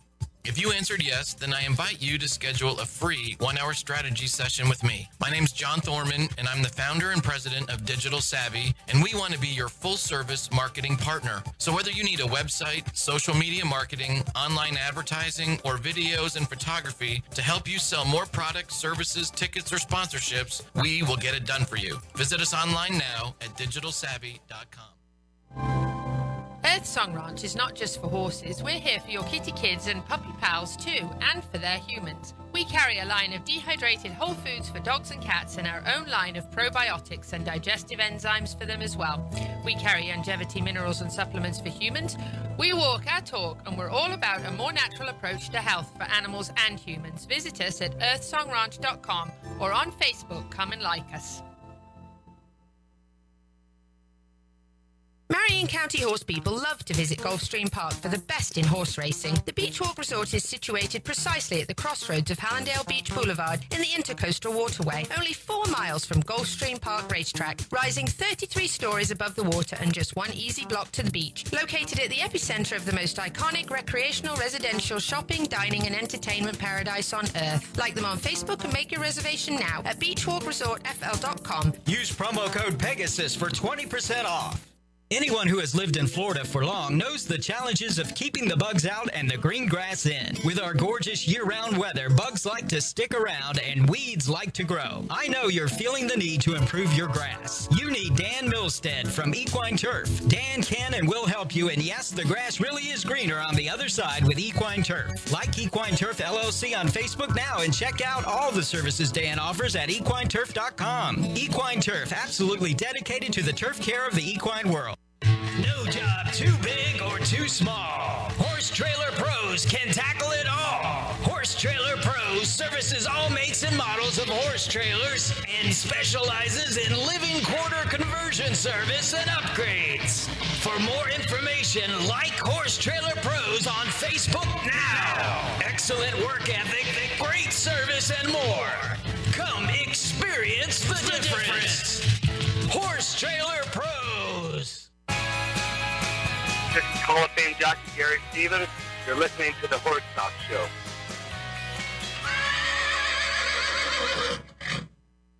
If you answered yes, then I invite you to schedule a free one hour strategy session with me. My name's John Thorman, and I'm the founder and president of Digital Savvy, and we want to be your full service marketing partner. So whether you need a website, social media marketing, online advertising, or videos and photography to help you sell more products, services, tickets, or sponsorships, we will get it done for you. Visit us online now at digitalsavvy.com. Earth Song Ranch is not just for horses. We're here for your kitty kids and puppy pals too, and for their humans. We carry a line of dehydrated whole foods for dogs and cats and our own line of probiotics and digestive enzymes for them as well. We carry longevity minerals and supplements for humans. We walk our talk and we're all about a more natural approach to health for animals and humans. Visit us at earthsongranch.com or on Facebook. Come and like us. Marion County horse people love to visit Gulfstream Park for the best in horse racing. The Beach Walk Resort is situated precisely at the crossroads of Hallandale Beach Boulevard in the Intercoastal Waterway, only four miles from Gulfstream Park Racetrack, rising 33 stories above the water and just one easy block to the beach. Located at the epicenter of the most iconic recreational, residential, shopping, dining, and entertainment paradise on earth. Like them on Facebook and make your reservation now at beachwalkresortfl.com. Use promo code Pegasus for 20% off. Anyone who has lived in Florida for long knows the challenges of keeping the bugs out and the green grass in. With our gorgeous year-round weather, bugs like to stick around and weeds like to grow. I know you're feeling the need to improve your grass. You need Dan Milstead from Equine Turf. Dan can and will help you, and yes, the grass really is greener on the other side with Equine Turf. Like Equine Turf LLC on Facebook now and check out all the services Dan offers at equineturf.com. Equine Turf, absolutely dedicated to the turf care of the equine world. No job too big or too small. Horse Trailer Pros can tackle it all. Horse Trailer Pros services all makes and models of horse trailers and specializes in living quarter conversion service and upgrades. For more information, like Horse Trailer Pros on Facebook now. excellent work ethic, great service, and more. Come experience the difference. Horse Trailer Pros. This Hall of Fame jockey Gary Stevens. You're listening to the Horse Talk Show.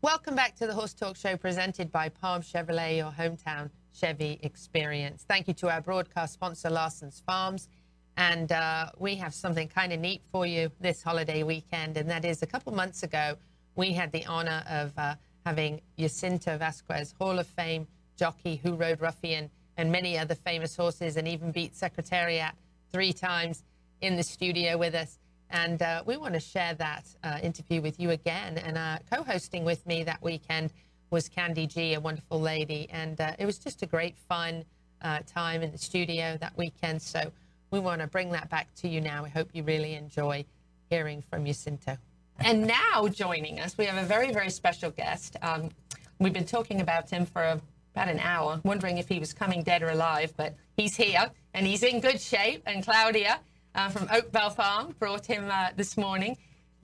Welcome back to the Horse Talk Show presented by Palm Chevrolet, your hometown Chevy experience. Thank you to our broadcast sponsor, Larson's Farms. And uh, we have something kind of neat for you this holiday weekend. And that is a couple months ago, we had the honor of uh, having Jacinto Vasquez, Hall of Fame jockey who rode Ruffian and many other famous horses and even beat Secretariat three times in the studio with us. And uh, we want to share that uh, interview with you again. And uh, co hosting with me that weekend was Candy G, a wonderful lady. And uh, it was just a great fun uh, time in the studio that weekend. So we want to bring that back to you now. We hope you really enjoy hearing from Jacinto. And now joining us, we have a very, very special guest. Um, we've been talking about him for about an hour, wondering if he was coming dead or alive, but he's here and he's in good shape. And Claudia uh, from Oakville Farm brought him uh, this morning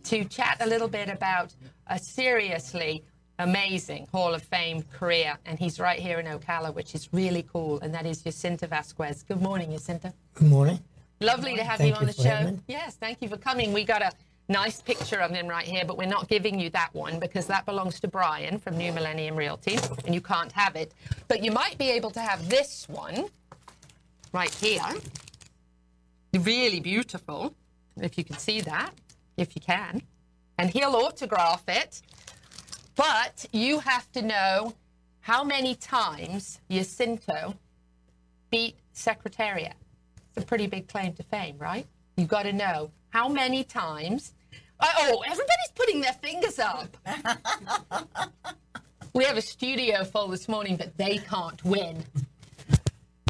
to chat a little bit about a seriously amazing Hall of Fame career. And he's right here in Ocala, which is really cool. And that is Jacinto Vasquez. Good morning, Jacinto. Good morning. Lovely to have you on you the show. Yes, thank you for coming. We got a nice picture of him right here, but we're not giving you that one because that belongs to Brian from New Millennium Realty, and you can't have it. But you might be able to have this one right here. Really beautiful, if you can see that, if you can. And he'll autograph it. But you have to know how many times Jacinto beat Secretariat. It's a pretty big claim to fame, right? You've got to know how many times. Oh, everybody's putting their fingers up. we have a studio full this morning, but they can't win.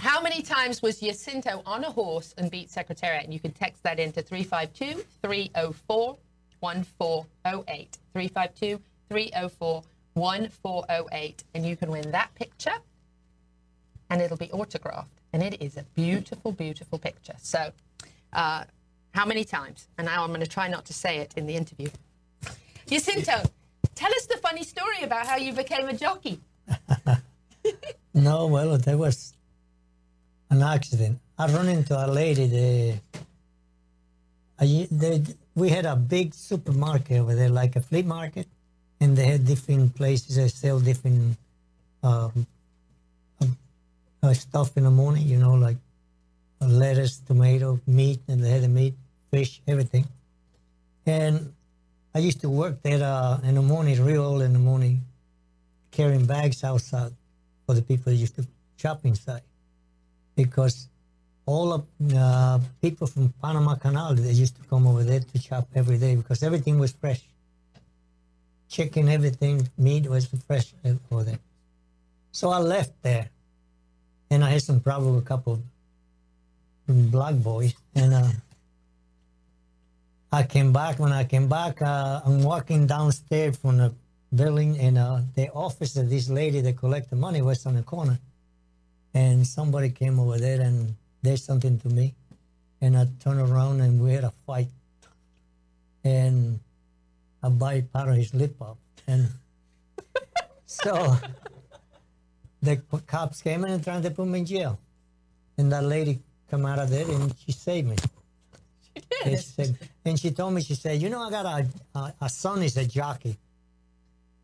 How many times was Jacinto on a horse and beat Secretariat? And you can text that into 352 304 1408. 352 304 1408. And you can win that picture and it'll be autographed. And it is a beautiful, beautiful picture. So, uh, how many times? And now I'm going to try not to say it in the interview. Jacinto, tell us the funny story about how you became a jockey. No, well, there was an accident. I run into a lady. They, we had a big supermarket over there, like a flea market, and they had different places that sell different um, uh, stuff in the morning. You know, like lettuce, tomato, meat, and they had the meat, fish, everything. And I used to work there uh, in the morning, real early in the morning, carrying bags outside for the people that used to shop inside. Because all of uh, people from Panama Canal, they used to come over there to shop every day because everything was fresh. Chicken, everything, meat was fresh over there. So I left there and I had some problem with a couple of black boys. And uh, I came back. When I came back, uh, I'm walking downstairs from the building, and uh, the office of this lady that collected money was on the corner. And somebody came over there and did something to me. And I turned around and we had a fight. And I bite part of his lip off. And so the cops came in and tried to put me in jail. And that lady come out of there and she saved me. Said, and she told me, she said, you know, I got a, a, a son, he's a jockey.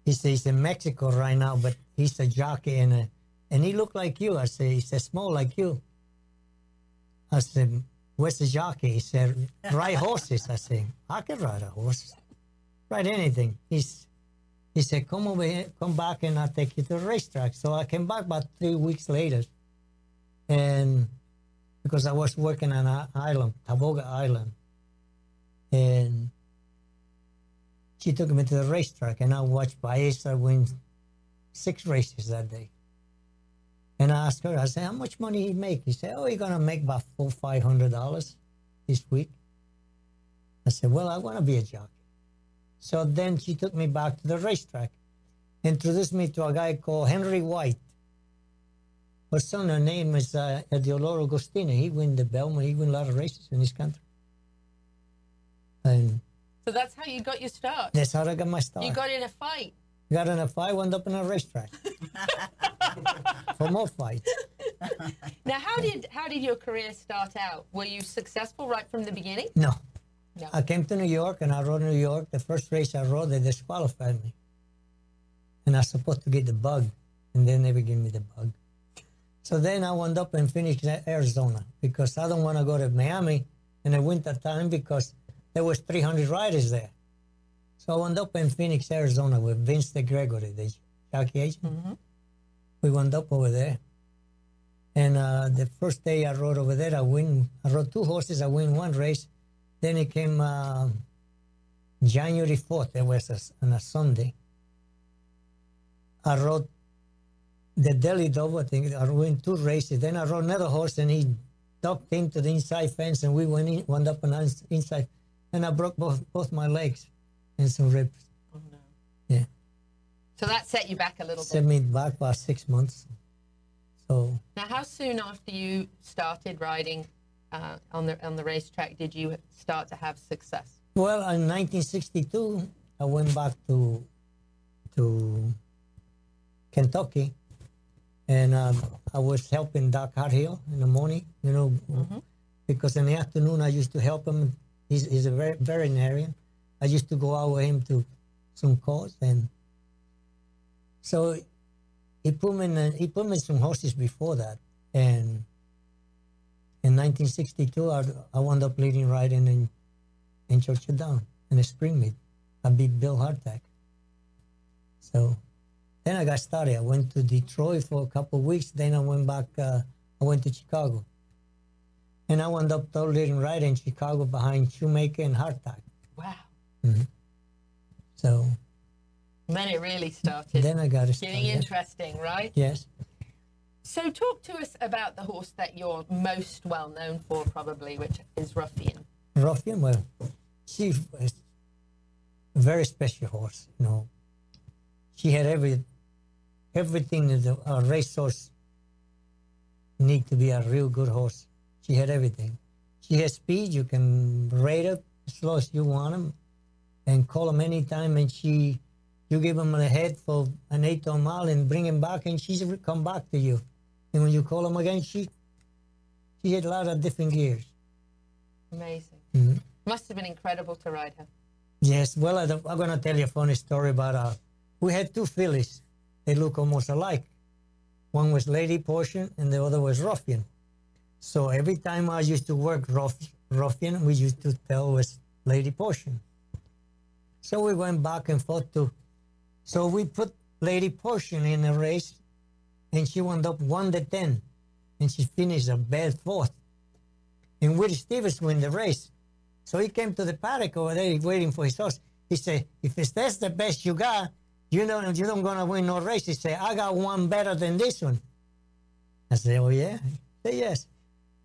He said, he's in Mexico right now, but he's a jockey and a, and he looked like you. I said, he said, small like you. I said, where's the jockey? He said, ride horses. I said, I can ride a horse. Ride anything. He's, he said, come over here, come back and I'll take you to the racetrack. So I came back about three weeks later. And because I was working on an island, Taboga Island. And she took me to the racetrack and I watched Baeza win six races that day. And I asked her, I said, how much money he make? He said, oh, you're going to make about four, five hundred dollars this week. I said, well, I want to be a jockey. So then she took me back to the racetrack, introduced me to a guy called Henry White. Her son, her name is uh, Heliodoro Gustines. He win the Belmont. He win a lot of races in this country. And So that's how you got your start. that's how I got my start. You got in a fight. Got in a fight, wound up in a racetrack. For more fights. Now, how did how did your career start out? Were you successful right from the beginning? No. No. I came to New York and I rode in New York. The first race I rode, they disqualified me. And I was supposed to get the bug, and then they never gave me the bug. So then I wound up in Phoenix, Arizona, because I don't want to go to Miami in the winter time because there was 300 riders there. So I wound up in Phoenix, Arizona with Vince DeGregory, the jockey agent. We wound up over there. And uh, the first day I rode over there, I win. I rode two horses. I win one race. Then it came uh, January 4th. It was a, on a Sunday. I rode the Delhi Dove. I think I win two races. Then I rode another horse, and he ducked into the inside fence, and we went in, wound up on the inside, and I broke both both my legs and some ribs. Oh no. Yeah, So that set you back a little set bit. me back about six months. So Now, how soon after you started riding uh, on the on the racetrack did you start to have success? Well, in 1962, I went back to to Kentucky, and um, I was helping Doc Harthill in the morning. You know, because in the afternoon I used to help him. He's, he's a very veterinarian. I used to go out with him to some calls, and so he put me in. A, He put me in some horses before that, and in 1962 I, I wound up leading riding in in Churchill Down in the spring meet. I beat Bill Hartack. So then I got started. I went to Detroit for a couple of weeks. Then I went back. Uh, I went to Chicago, and I wound up leading right in Chicago behind Shoemaker and Hartack. Wow. Mhm. So then it really started. then I got getting started. interesting, right? Yes. So talk to us about the horse that you're most well known for, probably, which is Ruffian. Ruffian, well, she was a very special horse. You know, she had every everything that a, a racehorse need to be a real good horse. She had everything. She has speed. You can rate her as slow as you want him, and call him anytime. And she, you give him a head for an eight or mile and bring him back, and she's come back to you. And when you call him again, she she had a lot of different gears. Amazing. Mhm. Must have been incredible to ride her. Yes, well, I- I'm going to tell you a funny story about uh, we had two fillies. They look almost alike. One was Lady Portion and the other was Ruffian. So every time I used to work Ruff, Ruffian, we used to tell was Lady Portion. So we went back and forth to. So we put Lady Portion in a race, and she wound up one to ten, and she finished a bad fourth. And Willie Stevens win the race. So he came to the paddock over there waiting for his horse. He said, if that's the best you got, you know you don't gonna win no race. He said, I got one better than this one. I said, Oh yeah? He said, yes.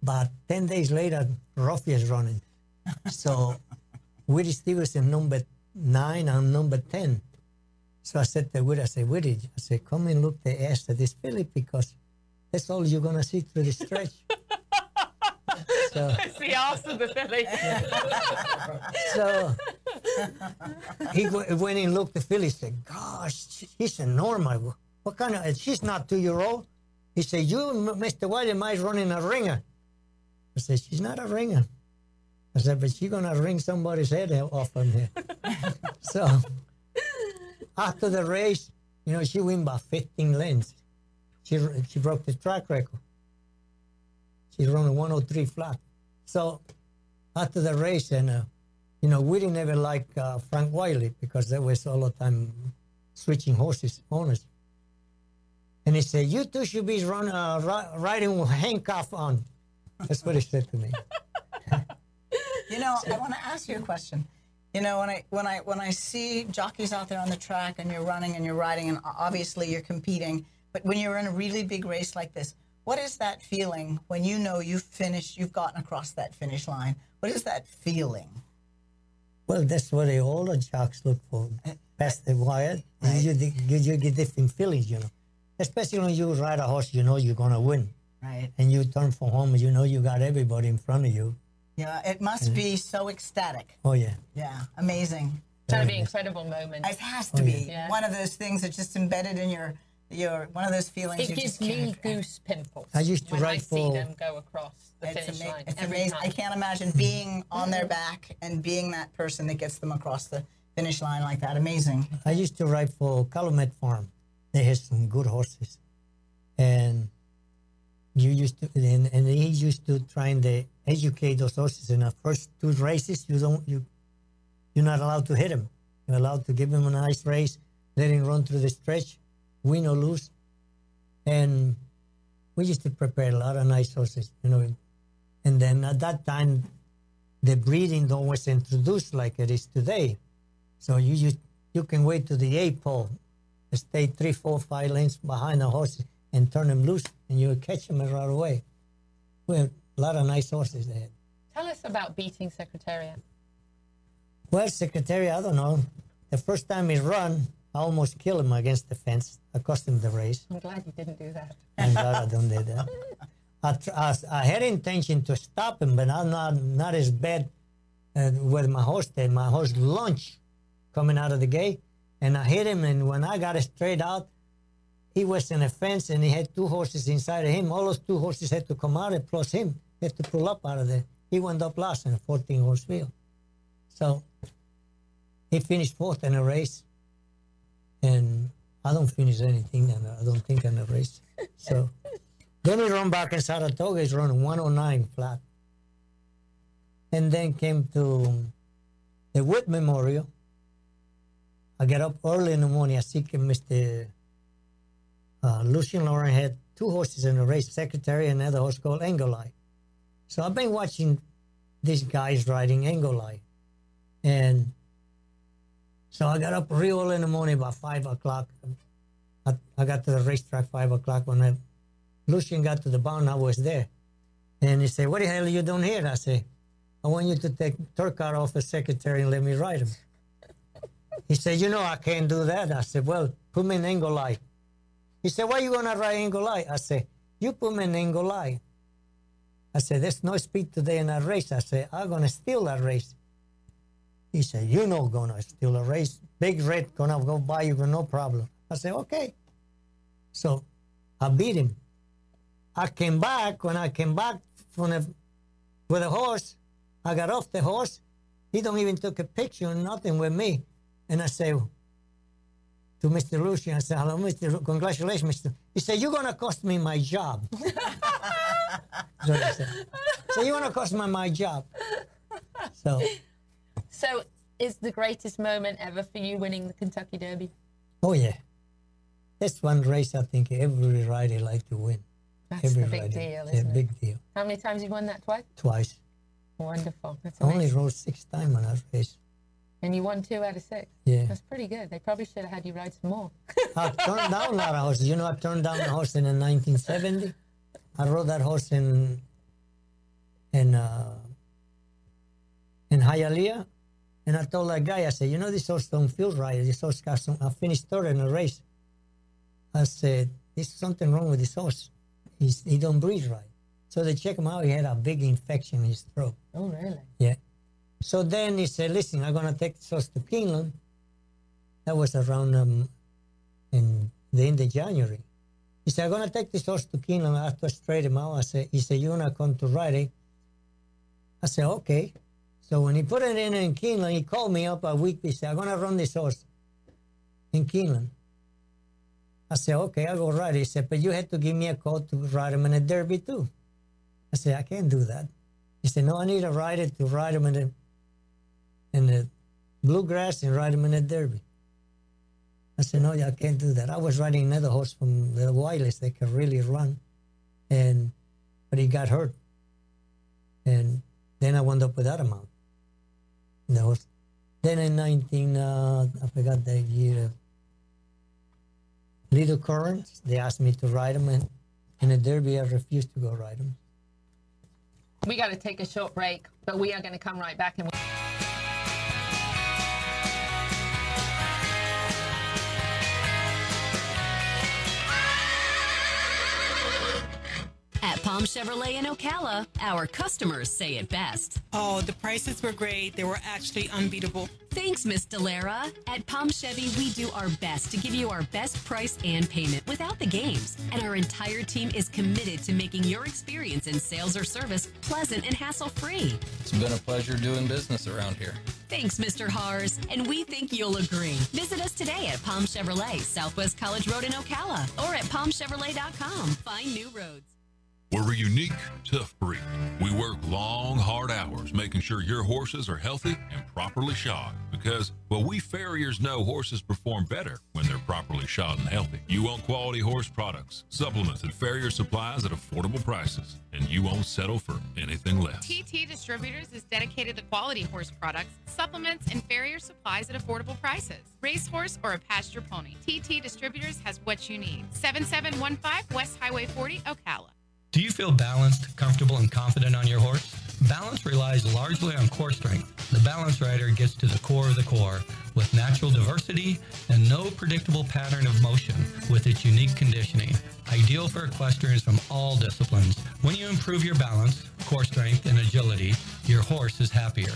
But ten days later, Ruffy is running. So Willie Stevenson number nine and number ten. So I said to Willie, I said, Willie, I said, come and look the ass of this filly because that's all you're gonna see through the stretch. so it's the arse of the filly. so he went and looked the filly. Said, "Gosh, she- she's enormous. What kind of? She's not two year old." He said, "You, Mr. William, might running a ringer." I said, "She's not a ringer." I said, "But she's gonna ring somebody's head off from here." so after the race, you know, she win by 15 lengths. She she broke the track record. She run a 103 flat. So after the race, and uh, you know, we didn't ever like uh, Frank Whiteley because there was all the time switching horses owners. And he said, "You two should be run, uh, ri- riding with handcuff on." That's what he said to me. You know, I want to ask you a question. You know, when I when I when I see jockeys out there on the track and you're running and you're riding and obviously you're competing, but when you're in a really big race like this, what is that feeling when you know you've finished, you've gotten across that finish line? What is that feeling? Well, that's what the older jocks look for. Uh, Past the wire, you, you, you get different feelings, you know. Especially when you ride a horse, you know you're gonna win. Right. And you turn for home, you know you got everybody in front of you. Yeah, it must be so ecstatic. Oh yeah. Yeah, amazing. It's got to be an incredible moment. It has to Oh, be yeah. one of those things that's just embedded in your your one of those feelings. It you gives just me can't- goose pimples I used to when I write see for- them go across the It's, finish ama- line it's every amazing. time. I can't imagine being on their back and being that person that gets them across the finish line like that. Amazing. I used to ride for Calumet Farm. They had some good horses, and you used to, and, and he used to trying to uh, educate those horses. In the first two races, you don't you, you're not allowed to hit him. You're allowed to give him a nice race, let him run through the stretch, win or lose, and we used to prepare a lot of nice horses, you know. And then at that time, the breeding don't was introduced like it is today. So you you, you can wait to the eight pole, stay three, four, five lengths behind the horse and turn them loose, and you catch them right away. We had a lot of nice horses there. Tell us about beating Secretariat. Well, Secretariat, I don't know. The first time he run, I almost killed him against the fence. I cost him the race. I'm glad you didn't do that. I'm glad I don't do that. I, tr- I, I had intention to stop him, but I'm not not as bad uh, with my horse did. My horse launched coming out of the gate, and I hit him. And when I got it straight out, he was in a fence, and he had two horses inside of him. All those two horses had to come out, and plus him had to pull up out of there. He went up last in a 14 horse field. So he finished fourth in a race, and I don't finish anything, and I don't think in a race. So then we run back in Saratoga. It's running 109 flat, and then came to the Wood Memorial. I get up early in the morning. I see Mr. Uh, Lucien Laurin had two horses in the race, Secretary and another horse called Angle Light. So I've been watching these guys riding Angle Light. And so I got up real early in the morning, about five o'clock. I, I got to the racetrack five o'clock when I, Lucien got to the barn. I was there, and he said, "What the hell are you doing here?" I said, "I want you to take Turcotte off the secretary and let me ride him." he said, "You know I can't do that." I said, "Well, put me in Angle Light." He said, "Why you gonna ride Angle Light?" I said, "You put me in Angle Light." I said, "There's no speed today in that race." I said, "I'm gonna steal that race." He said, "You know, gonna steal a race. Big red gonna go by you, no problem." I said, "Okay." So I beat him. I came back. When I came back from the, with a horse, I got off the horse. He don't even took a picture or nothing with me. And I say to Mr. Lucien, I said, "Hello, Mr. Lu- Congratulations, Mr." He said, "You're gonna cost me my job." so said, "So you're gonna cost me my job." So. So, is the greatest moment ever for you winning the Kentucky Derby? Oh yeah, that's one race I think every rider like to win. That's every the big rider. deal, isn't it? big deal. How many times have you won that twice? Twice. Wonderful. That's I only rode six times on that race. And you won two out of six. Yeah. That's pretty good. They probably should have had you ride some more. I turned down a lot of horses. You know, I turned down a horse in 1970. I rode that horse in in uh, in Hialeah, and I told that guy, I said, you know, this horse don't feel right. This horse got some. I finished third in the race. I said, there's something wrong with this horse. He's, he don't breathe right. So they check him out. He had a big infection in his throat. Oh, really? Yeah. So then he said, listen, I'm going to take this horse to Keeneland. That was around um, in the end of January. He said, I'm going to take this horse to. I have to straight him out. I said, he said, you're going to come to riding. I said, okay. So when he put it in in Keeneland, he called me up a week. Said, I'm going to run this horse in Keeneland. I said, okay, I'll go ride. He said, but you had to give me a call to ride him in a derby too. I said, I can't do that. He said, no, I need a rider to ride him in the, in the bluegrass and ride him in the derby. I said, no, I can't do that. I was riding another horse from the Wileys that could really run, and but he got hurt. And then I wound up without a out. Horse. Then in 19, uh, I forgot the year, Little Currents, they asked me to ride them, and in the derby, I refused to go ride them. We got to take a short break, but we are going to come right back and. Palm Chevrolet in Ocala, our customers say it best. Oh, the prices were great. They were actually unbeatable. Thanks, Miss Delara. At Palm Chevy, we do our best to give you our best price and payment without the games. And our entire team is committed to making your experience in sales or service pleasant and hassle free. It's been a pleasure doing business around here. Thanks, Mr. Hars. And we think you'll agree. Visit us today at Palm Chevrolet, Southwest College Road in Ocala, or at palmchevrolet.com. Find new roads. We're a unique, tough breed. We work long, hard hours making sure your horses are healthy and properly shod because, well, we farriers know horses perform better when they're properly shod and healthy. You want quality horse products, supplements, and farrier supplies at affordable prices, and you won't settle for anything less. TT Distributors is dedicated to quality horse products, supplements, and farrier supplies at affordable prices. Racehorse or a pasture pony, TT Distributors has what you need. 7715 West Highway 40, Ocala. Do you feel balanced, comfortable, and confident on your horse? Balance relies largely on core strength. The Balance Rider gets to the core of the core with natural diversity and no predictable pattern of motion with its unique conditioning. Ideal for equestrians from all disciplines. When you improve your balance, core strength, and agility, your horse is happier.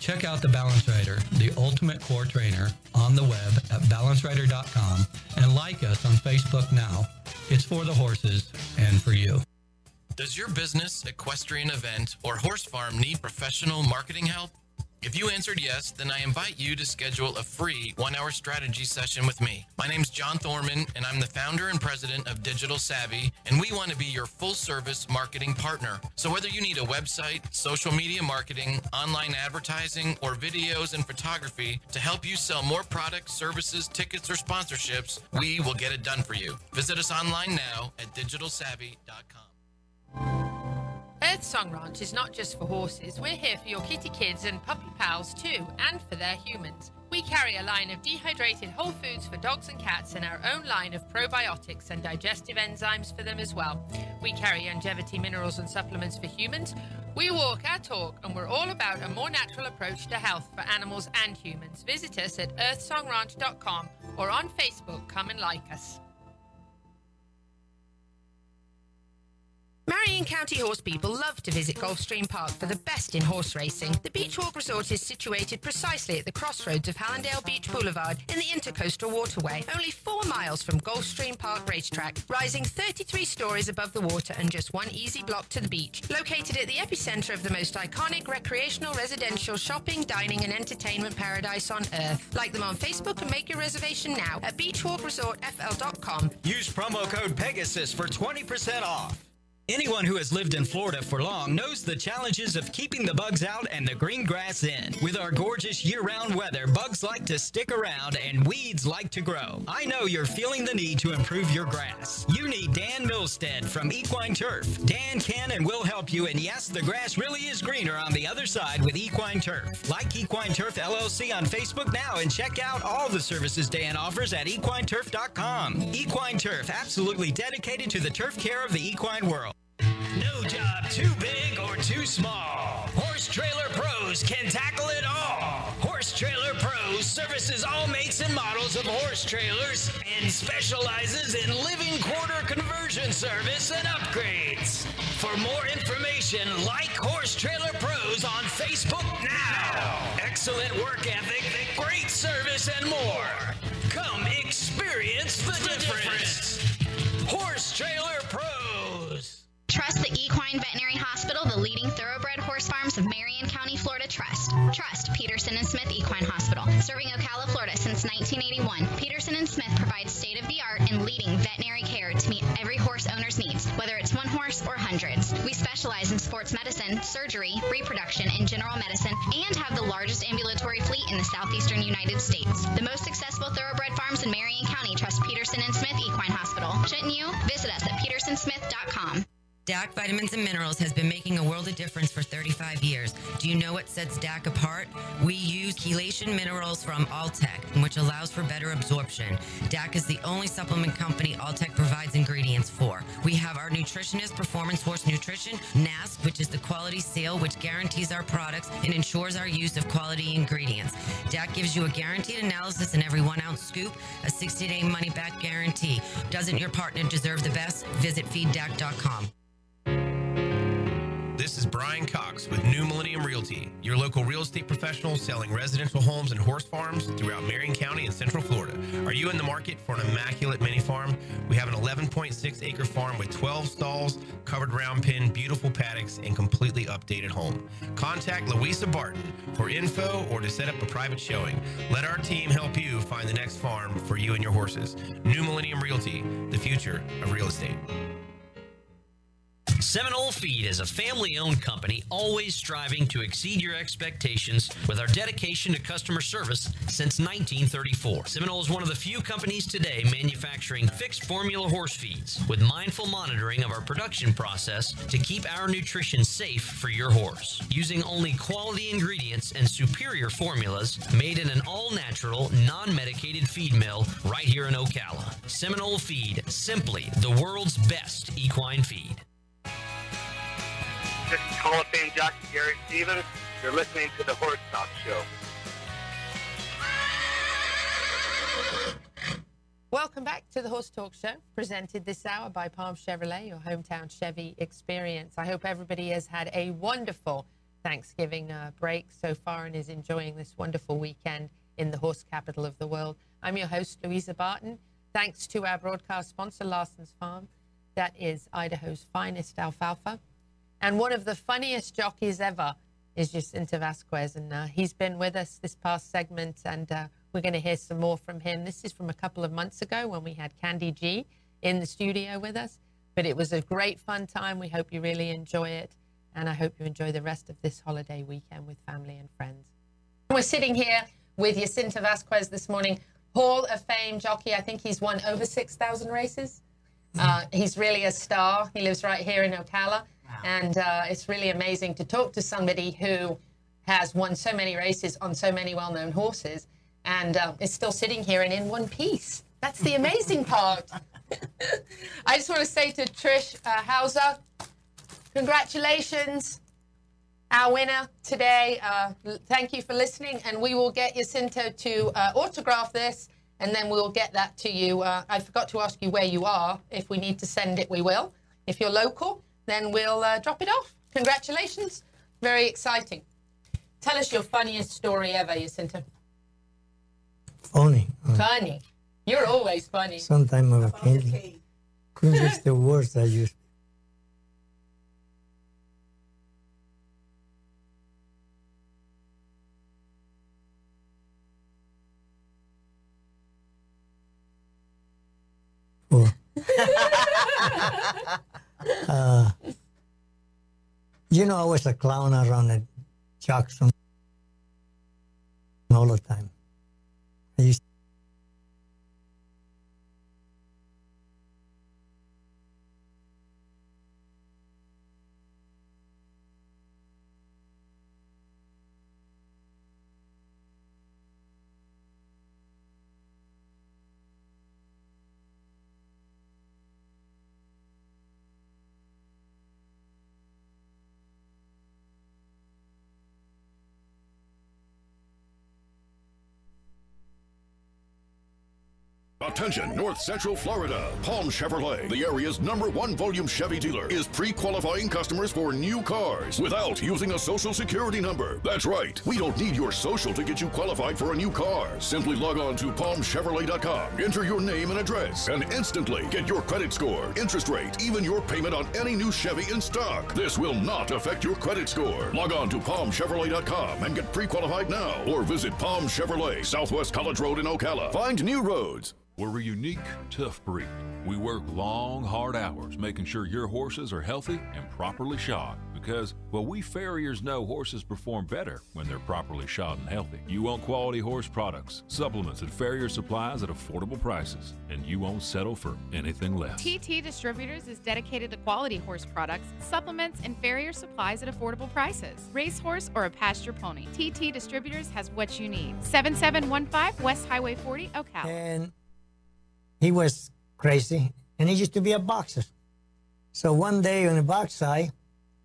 Check out the Balance Rider, the ultimate core trainer, on the web at balancerider.com and like us on Facebook now. It's for the horses and for you. Does your business, equestrian event, or horse farm need professional marketing help? If you answered yes, then I invite you to schedule a free one hour strategy session with me. My name's John Thorman, and I'm the founder and president of Digital Savvy, and we want to be your full service marketing partner. So whether you need a website, social media marketing, online advertising, or videos and photography to help you sell more products, services, tickets, or sponsorships, we will get it done for you. Visit us online now at digitalsavvy.com. Earth Song Ranch is not just for horses. We're here for your kitty kids and puppy pals too, and for their humans. We carry a line of dehydrated whole foods for dogs and cats and our own line of probiotics and digestive enzymes for them as well. We carry longevity minerals and supplements for humans. We walk our talk and we're all about a more natural approach to health for animals and humans. Visit us at earthsongranch.com or on Facebook. Come and like us. Marion County horse people love to visit Gulfstream Park for the best in horse racing. The Beachwalk Resort is situated precisely at the crossroads of Hallandale Beach Boulevard in the Intercoastal Waterway, only four miles from Gulfstream Park Racetrack, rising 33 stories above the water and just one easy block to the beach. Located at the epicenter of the most iconic recreational, residential, shopping, dining, and entertainment paradise on earth. Like them on Facebook and make your reservation now at beachwalkresortfl.com. Use promo code Pegasus for 20% off. Anyone who has lived in Florida for long knows the challenges of keeping the bugs out and the green grass in. With our gorgeous year-round weather, bugs like to stick around and weeds like to grow. I know you're feeling the need to improve your grass. You need Dan Milstead from Equine Turf. Dan can and will help you, and yes, the grass really is greener on the other side with Equine Turf. Like Equine Turf LLC on Facebook now and check out all the services Dan offers at equineturf.com. Equine Turf, absolutely dedicated to the turf care of the equine world. No job too big or too small. Horse Trailer Pros can tackle it all. Horse Trailer Pros services all makes and models of horse trailers and specializes in living quarter conversion service and upgrades. For more information, like Horse Trailer Pros on Facebook now. Excellent work ethic, great service, and more. Come experience the, difference. Horse Trailer Pros. Trust the Equine Veterinary Hospital, the leading thoroughbred horse farms of Marion County, Florida. Trust. Trust Peterson and Smith Equine Hospital. Serving Ocala, Florida since 1981, Peterson and Smith provides state of the art and leading veterinary care to meet every horse owner's needs, whether it's one horse or hundreds. We specialize in sports medicine, surgery, reproduction, and general medicine, and have the largest ambulatory fleet in the southeastern United States. The most successful thoroughbred farms in Marion County trust Peterson and Smith Equine Hospital. Shouldn't you? Visit us at petersonsmith.com. DAC Vitamins and Minerals has been making a world of difference for 35 years. Do you know what sets DAC apart? We use chelation minerals from Alltech, which allows for better absorption. DAC is the only supplement company Alltech provides ingredients for. We have our nutritionist, Performance Horse Nutrition, NASC, which is the quality seal, which guarantees our products and ensures our use of quality ingredients. DAC gives you a guaranteed analysis in every one ounce scoop, a 60 day money back guarantee. Doesn't your partner deserve the best? Visit feeddac.com. This is Brian Cox with New Millennium Realty, your local real estate professional selling residential homes and horse farms throughout Marion County and Central Florida. Are you in the market for an immaculate mini farm? We have an 11.6 acre farm with 12 stalls, covered round pen, beautiful paddocks, and completely updated home. Contact Louisa Barton for info or to set up a private showing. Let our team help you find the next farm for you and your horses. New Millennium Realty, the future of real estate. Seminole Feed is a family owned company always striving to exceed your expectations with our dedication to customer service since 1934. Seminole is one of the few companies today manufacturing fixed formula horse feeds with mindful monitoring of our production process to keep our nutrition safe for your horse. Using only quality ingredients and superior formulas made in an all natural, non medicated feed mill right here in Ocala. Seminole Feed, simply the world's best equine feed. This is Hall of Fame jockey Gary Stevens. You're listening to the Horse Talk Show. Welcome back to the Horse Talk Show, presented this hour by Palm Chevrolet, your hometown Chevy experience. I hope everybody has had a wonderful Thanksgiving uh, break so far and is enjoying this wonderful weekend in the horse capital of the world. I'm your host, Louisa Barton. Thanks to our broadcast sponsor, Larson's Farm. That is Idaho's finest alfalfa. And one of the funniest jockeys ever is Jacinto Vasquez. And uh, he's been with us this past segment, and uh, we're going to hear some more from him. This is from a couple of months ago when we had Candy G in the studio with us. But it was a great fun time. We hope you really enjoy it. And I hope you enjoy the rest of this holiday weekend with family and friends. We're sitting here with Jacinto Vasquez this morning, Hall of Fame jockey. I think he's won over 6,000 races. Uh, he's really a star. He lives right here in Ocala. And uh, it's really amazing to talk to somebody who has won so many races on so many well known horses and uh, is still sitting here and in one piece. That's the amazing part. I just want to say to Trish uh, Hauser, congratulations, our winner today. Uh, thank you for listening, and we will get Jacinto to uh, autograph this, and then we'll get that to you. Uh, I forgot to ask you where you are. If we need to send it, we will. If you're local, then we'll uh, drop it off. Congratulations. Very exciting. Tell us your funniest story ever, Jacinto. Funny. Funny. You're always funny. Sometimes I can't, couldn't use the words I use. Uh, you know, I was a clown around at Jackson all the time. I used Attention, North Central Florida. Palm Chevrolet, the area's number one volume Chevy dealer, is pre qualifying customers for new cars without using a social security number. That's right. We don't need your social to get you qualified for a new car. Simply log on to palmchevrolet.com, enter your name and address, and instantly get your credit score, interest rate, even your payment on any new Chevy in stock. This will not affect your credit score. Log on to palmchevrolet.com and get pre qualified now, or visit Palm Chevrolet, Southwest College Road in Ocala. Find new roads. We're a unique, tough breed. We work long, hard hours making sure your horses are healthy and properly shod because, well, we farriers know horses perform better when they're properly shod and healthy. You want quality horse products, supplements, and farrier supplies at affordable prices, and you won't settle for anything less. TT Distributors is dedicated to quality horse products, supplements, and farrier supplies at affordable prices. Racehorse or a pasture pony, TT Distributors has what you need. 7715 West Highway 40, Ocala. and he was crazy, and he used to be a boxer. So one day on the backside,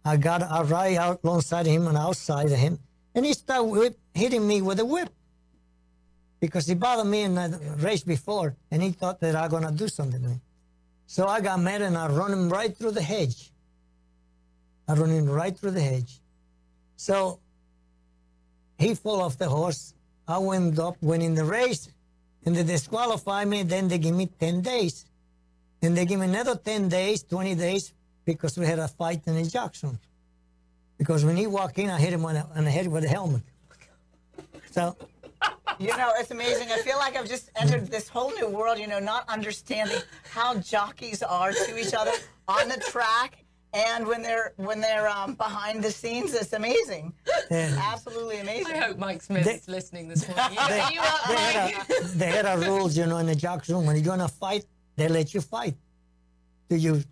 I got I right out alongside him and outside of him, and he started hitting me with a whip because he bothered me in the race before, and he thought that I was gonna do something to him. So I got mad and I run him right through the hedge. I run him right through the hedge. So he fall off the horse. I went up, winning the race, and they disqualify me. Then they give me 10 days. And they give me another 10 days, 20 days, because we had a fight in the Jackson. Because when he walked in, I hit him on the, on the head with a helmet. So You know, it's amazing. I feel like I've just entered this whole new world, you know, not understanding how jockeys are to each other on the track and when they're when they're um, behind the scenes. It's amazing. Absolutely amazing. I hope Mike Smith's They- listening this morning. they, Are you up, they had a, they had a rules, you know, in the Jackson. Room, when you're gonna fight, they let you fight till you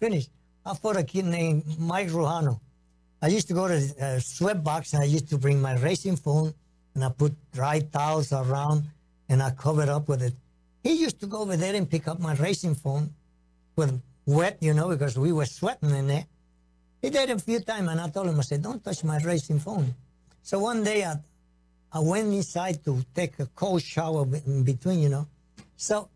finish. I fought a kid named Mike Ruhano. I used to go to uh, sweat box and I used to bring my racing phone and I put dry towels around and I covered up with it. He used to go over there and pick up my racing phone with wet, you know, because we were sweating in there. He did it a few times and I told him, I said, don't touch my racing phone. So one day I, I went inside to take a cold shower in between, you know. So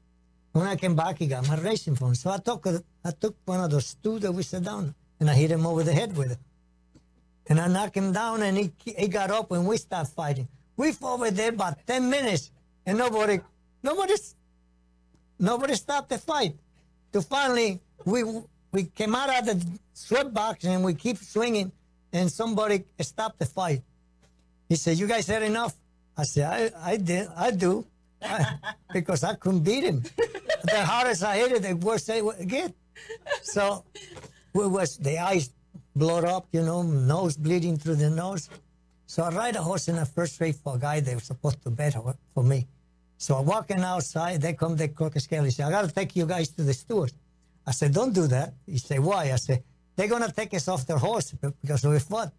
when I came back, he got my racing phone. So I took a, I took one of those stools that we sat down and I hit him over the head with it. And I knocked him down and he, he got up and we started fighting. We fought over there about 10 minutes and nobody, nobody, nobody stopped the fight. To finally, we, we came out of the sweat box and we keep swinging and somebody stopped the fight. He said, "You guys had enough." I said, "I, I did, I do, I- because I couldn't beat him. the hardest I hit it, the worse I would get." So, we was the eyes blowed up, you know, nose bleeding through the nose. So I ride a horse in a first rate for a guy they were supposed to bet for me. So I'm walking outside, they come, they crook a scale. He said, I got to take you guys to the steward. I said, don't do that. He said, why? I said, they're going to take us off their horse because we fought.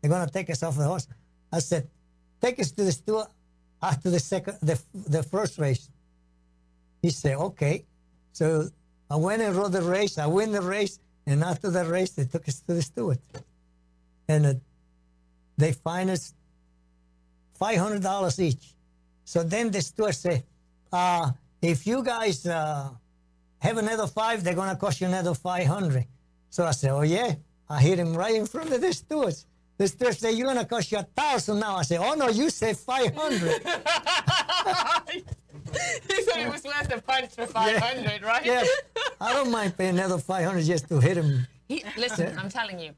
They're going to take us off the horse. I said, take us to the steward after the second, the, the first race. He said, okay. So I went and rode the race. I win the race. And after the race, they took us to the steward. And uh, they fined us $500 each. So then the steward said, uh, if you guys uh, have another five, they're going to cost you another 500 So I said, oh, yeah. I hit him right in front of the stewards. The steward said, you're going to cost you a thousand now. I said, oh, no, you said 500 he said it was worth a punch for 500, right? Yes. I don't mind paying another 500 just to hit him. He, listen, I'm telling you,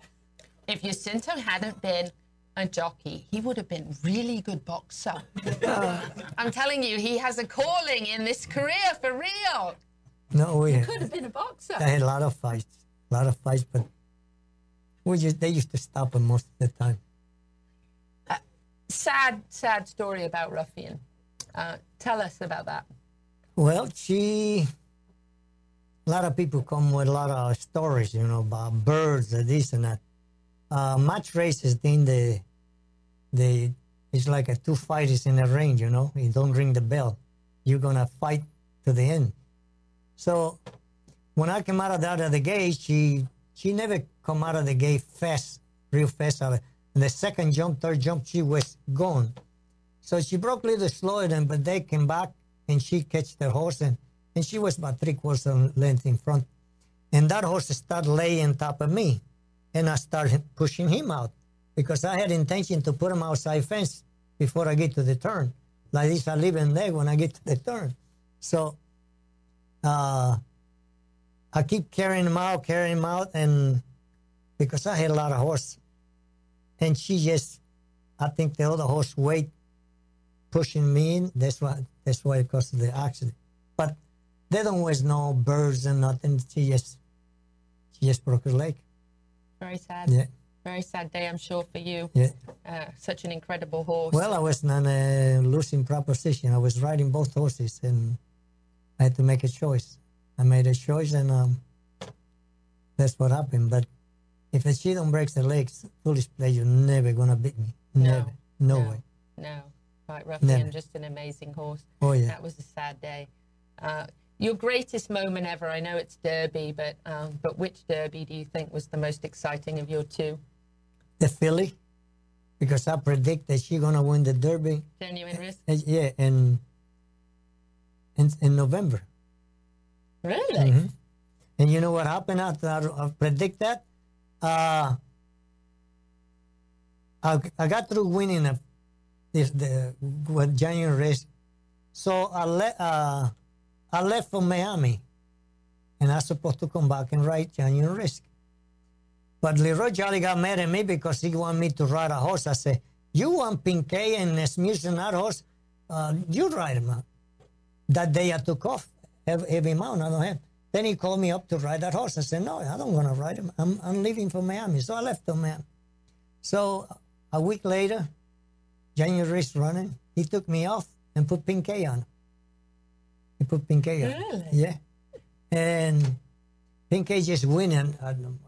if Jacinto hadn't been a jockey, he would have been really good boxer. I'm telling you, he has a calling in this career for real. No, we He could have been a boxer. I had a lot of fights, a lot of fights, but we just they used to stop him most of the time. Sad, sad story about Ruffian. Uh, tell us about that. Well, she, a lot of people come with a lot of stories, you know, about birds and this and that. Uh, match races, then the, the, it's like a two fighters in a ring, you know. You don't ring the bell, you're gonna fight to the end. So, when I came out of the gate, she she never come out of the gate fast, real fast. Out of, and the second jump, third jump, she was gone. So she broke a little slower than, but they came back and she catch the horse and, and she was about three quarters of length in front. And that horse started laying on top of me. And I started pushing him out because I had intention to put him outside fence before I get to the turn. Like this, I leave him there when I get to the turn. So uh, I keep carrying him out, carrying him out, and because I had a lot of horse, and she just, I think the other horse weight pushing me in. That's why that's why it caused the accident. But they don't was no birds and nothing. She just she just broke her leg. Very sad. Yeah. Very sad day, I'm sure, for you. Yeah. Uh, such an incredible horse. Well, I was in a losing proposition. I was riding both horses, and I had to make a choice. I made a choice, and um, that's what happened. But if she don't break the legs, foolish pleasure never gonna beat me. Never, no, way. No, right, Ruffian, Never. I'm just an amazing horse. Oh, yeah. That was a sad day. Uh, your greatest moment ever, I know it's Derby, but um, but which Derby do you think was the most exciting of your two? The filly, because I predict that she gonna win the Derby. Genuine risk? Uh, yeah, in in, in November. Really? Mhm. And you know what happened after I, predict that? Uh, I, I got through winning a, this, the with Genuine Risk. So I, le, uh, I left for Miami and I was supposed to come back and ride Genuine Risk. But Leroy Jolley got mad at me because he wanted me to ride a horse. I said, You want Pincay and Asmussen that horse? Uh, you ride him. That day I took off. Heavy, heavy mount, I don't have. Then he called me up to ride that horse. I said, No, I don't want to ride him. I'm, I'm leaving for Miami. So I left for Miami. So a week later, Genuine Risk running, he took me off and put Pincay on. He put Pincay on. Really? Yeah. And Pincay just winning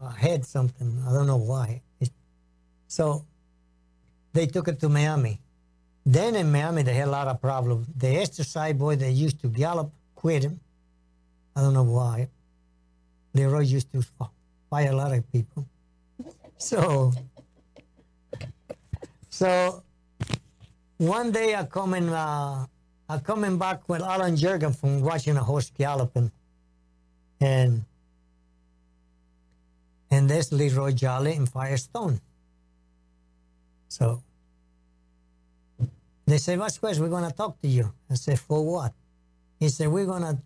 ahead something. I don't know why. It, so they took it to Miami. Then in Miami, they had a lot of problems. The exercise boy that used to gallop quit him. I don't know why. Leroy used to fire a lot of people. So, so one day I coming, uh, I coming back with Allen Jerkens from watching a horse galloping, and and there's Leroy Jolley and Firestone. So they say, Vasquez, we're going to talk to you. I said, for what? He said, we're going to,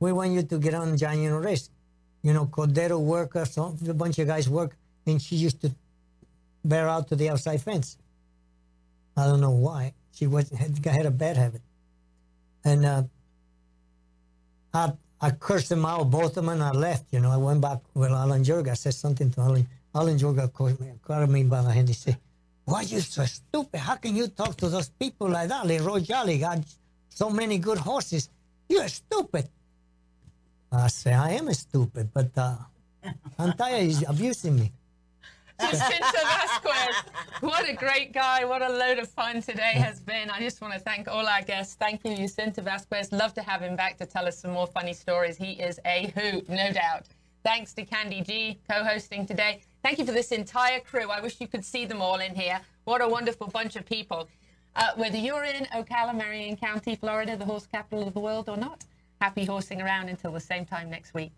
we want you to get on Genuine Risk. You know, Cordero worker, some, a bunch of guys work, and she used to bear out to the outside fence. I don't know why. She was had, had a bad habit. And uh, I, I cursed them out, both of them, and I left. You know, I went back with Allen Jerkens. I said something to Alan. Allen Jerkens called me, me by my hand. He said, why are you so stupid? How can you talk to those people like that? Leroy Jolley got so many good horses. You're stupid. I say, I am stupid, but uh, Antaya is abusing me. Jacinto Vasquez, what a great guy. What a load of fun today has been. I just want to thank all our guests. Thank you, Jacinto Vasquez. Love to have him back to tell us some more funny stories. He is a hoot, no doubt. Thanks to Candy G, co-hosting today. Thank you for this entire crew. I wish you could see them all in here. What a wonderful bunch of people. Uh, whether you're in Ocala, Marion County, Florida, the horse capital of the world or not, happy horsing around until the same time next week.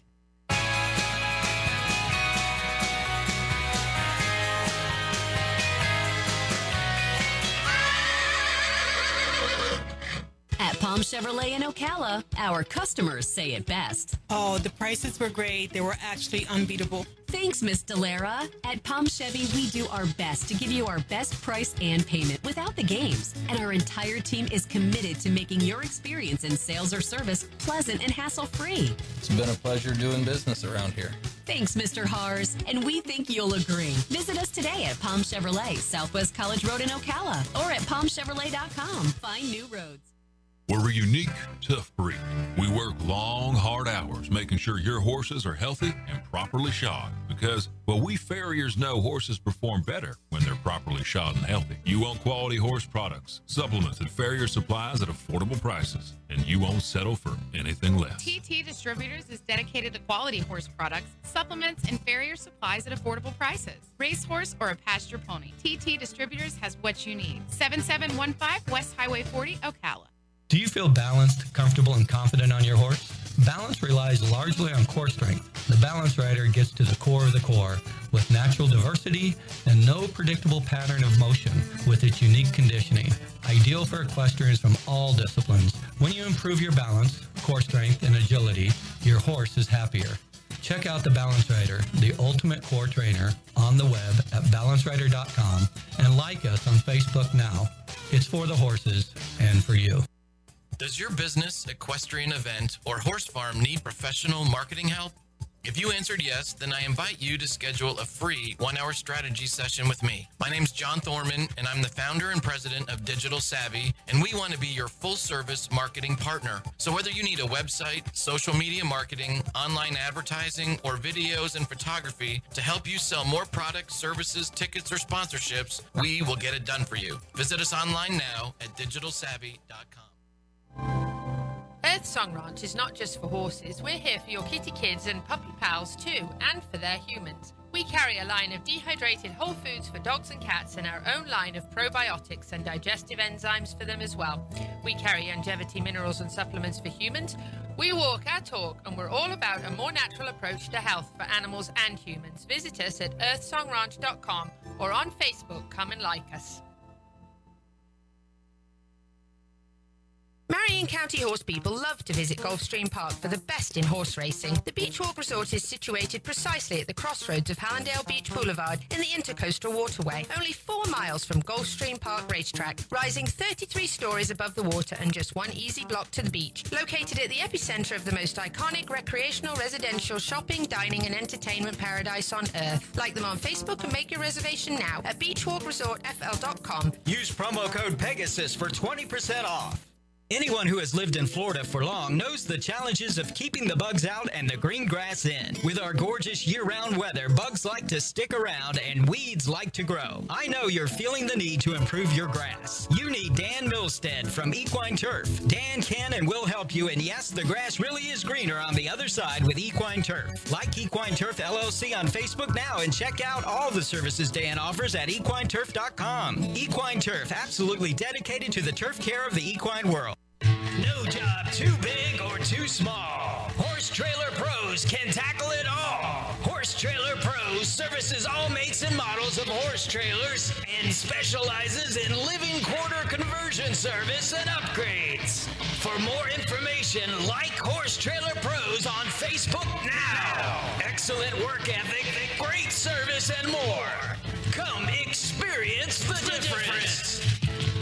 Palm Chevrolet in Ocala, our customers say it best. Oh, the prices were great. They were actually unbeatable. Thanks, Miss Delara. At Palm Chevy, we do our best to give you our best price and payment without the games. And our entire team is committed to making your experience in sales or service pleasant and hassle free. It's been a pleasure doing business around here. Thanks, Mr. Hars. And we think you'll agree. Visit us today at Palm Chevrolet, Southwest College Road in Ocala, or at palmchevrolet.com. Find new roads. We're a unique, tough breed. We work long, hard hours making sure your horses are healthy and properly shod because, well, we farriers know horses perform better when they're properly shod and healthy. You want quality horse products, supplements, and farrier supplies at affordable prices, and you won't settle for anything less. TT Distributors is dedicated to quality horse products, supplements, and farrier supplies at affordable prices. Racehorse or a pasture pony, TT Distributors has what you need. 7715 West Highway 40, Ocala. Do you feel balanced, comfortable, and confident on your horse? Balance relies largely on core strength. The Balance Rider gets to the core of the core with natural diversity and no predictable pattern of motion with its unique conditioning. Ideal for equestrians from all disciplines. When you improve your balance, core strength, and agility, your horse is happier. Check out the Balance Rider, the ultimate core trainer, on the web at balancerider.com and like us on Facebook now. It's for the horses and for you. Does your business, equestrian event, or horse farm need professional marketing help? If you answered yes, then I invite you to schedule a free one hour strategy session with me. My name's John Thorman, and I'm the founder and president of Digital Savvy, and we want to be your full service marketing partner. So, whether you need a website, social media marketing, online advertising, or videos and photography to help you sell more products, services, tickets, or sponsorships, we will get it done for you. Visit us online now at digitalsavvy.com. Earth Song Ranch is not just for horses. We're here for your kitty kids and puppy pals too, and for their humans. We carry a line of dehydrated whole foods for dogs and cats and our own line of probiotics and digestive enzymes for them as well. We carry longevity minerals and supplements for humans. We walk our talk and we're all about a more natural approach to health for animals and humans. Visit us at earthsongranch.com or on Facebook. Come and like us. Marion County horse people love to visit Gulfstream Park for the best in horse racing. The Beachwalk Resort is situated precisely at the crossroads of Hallandale Beach Boulevard in the Intercoastal Waterway, only four miles from Gulfstream Park Racetrack, rising 33 stories above the water and just one easy block to the beach. Located at the epicenter of the most iconic recreational, residential, shopping, dining, and entertainment paradise on earth. Like them on Facebook and make your reservation now at beachwalkresortfl.com. Use promo code Pegasus for 20% off. Anyone who has lived in Florida for long knows the challenges of keeping the bugs out and the green grass in. With our gorgeous year-round weather, bugs like to stick around and weeds like to grow. I know you're feeling the need to improve your grass. You need Dan Milstead from Equine Turf. Dan can and will help you, and yes, the grass really is greener on the other side with Equine Turf. Like Equine Turf LLC on Facebook now and check out all the services Dan offers at equineturf.com. Equine Turf, absolutely dedicated to the turf care of the equine world. Too big or too small. Horse Trailer Pros can tackle it all. Horse Trailer Pros services all makes and models of horse trailers and specializes in living quarter conversion service and upgrades. For more information, like Horse Trailer Pros on Facebook now. Excellent work ethic, great service, and more. Come experience the difference.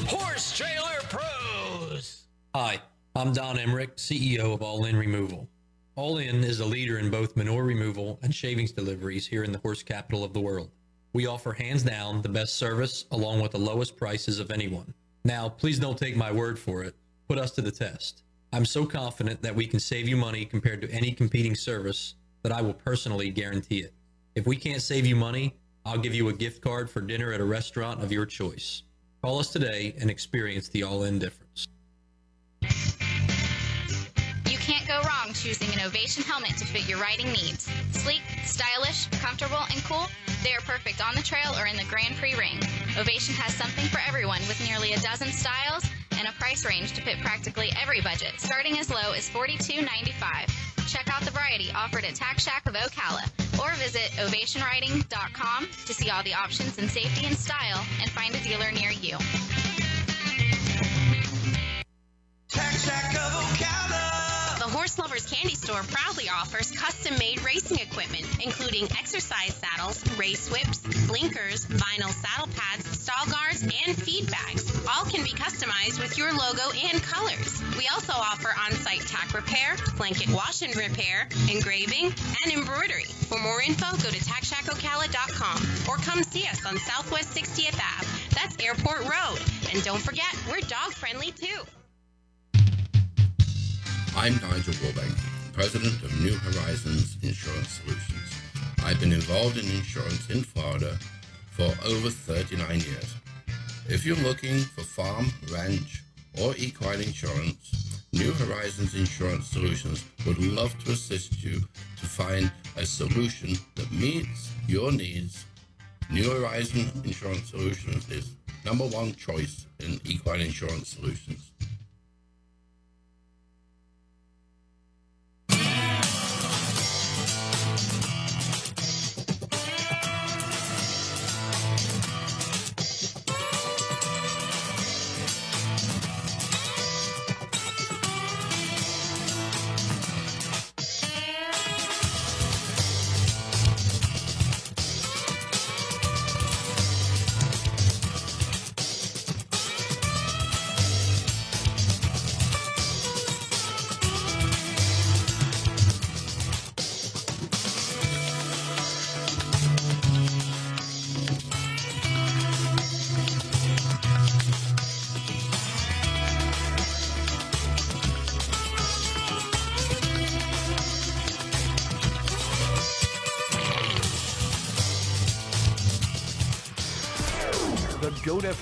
Horse Trailer Pros. Hi, I'm Don Emmerich, CEO of All In Removal. All In is a leader in both manure removal and shavings deliveries here in the horse capital of the world. We offer hands down the best service along with the lowest prices of anyone. Now, please don't take my word for it. Put us to the test. I'm so confident that we can save you money compared to any competing service that I will personally guarantee it. If we can't save you money, I'll give you a gift card for dinner at a restaurant of your choice. Call us today and experience the all in difference. Choosing an Ovation helmet to fit your riding needs. Sleek, stylish, comfortable, and cool, they are perfect on the trail or in the Grand Prix ring. Ovation has something for everyone with nearly a dozen styles and a price range to fit practically every budget, starting as low as $42.95. Check out the variety offered at Tack Shack of Ocala or visit ovationriding.com to see all the options in safety and style and find a dealer near you. The Horse Lovers Candy Store proudly offers custom made racing equipment, including exercise saddles, race whips, blinkers, vinyl saddle pads, stall guards, and feed bags. All can be customized with your logo and colors. We also offer on site tack repair, blanket wash and repair, engraving, and embroidery. For more info, go to tackshackocala.com or come see us on Southwest 60th Ave. That's Airport Road. And don't forget, we're dog friendly too. I'm Nigel Burbank, President of New Horizons Insurance Solutions. I've been involved in insurance in Florida for over 39 years. If you're looking for farm, ranch, or equine insurance, New Horizons Insurance Solutions would love to assist you to find a solution that meets your needs. New Horizon Insurance Solutions is number one choice in equine insurance solutions.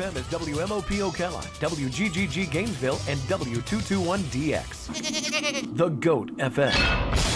FM is WMOP Ocala, WGGG Gainesville, and W221DX. The GOAT FM.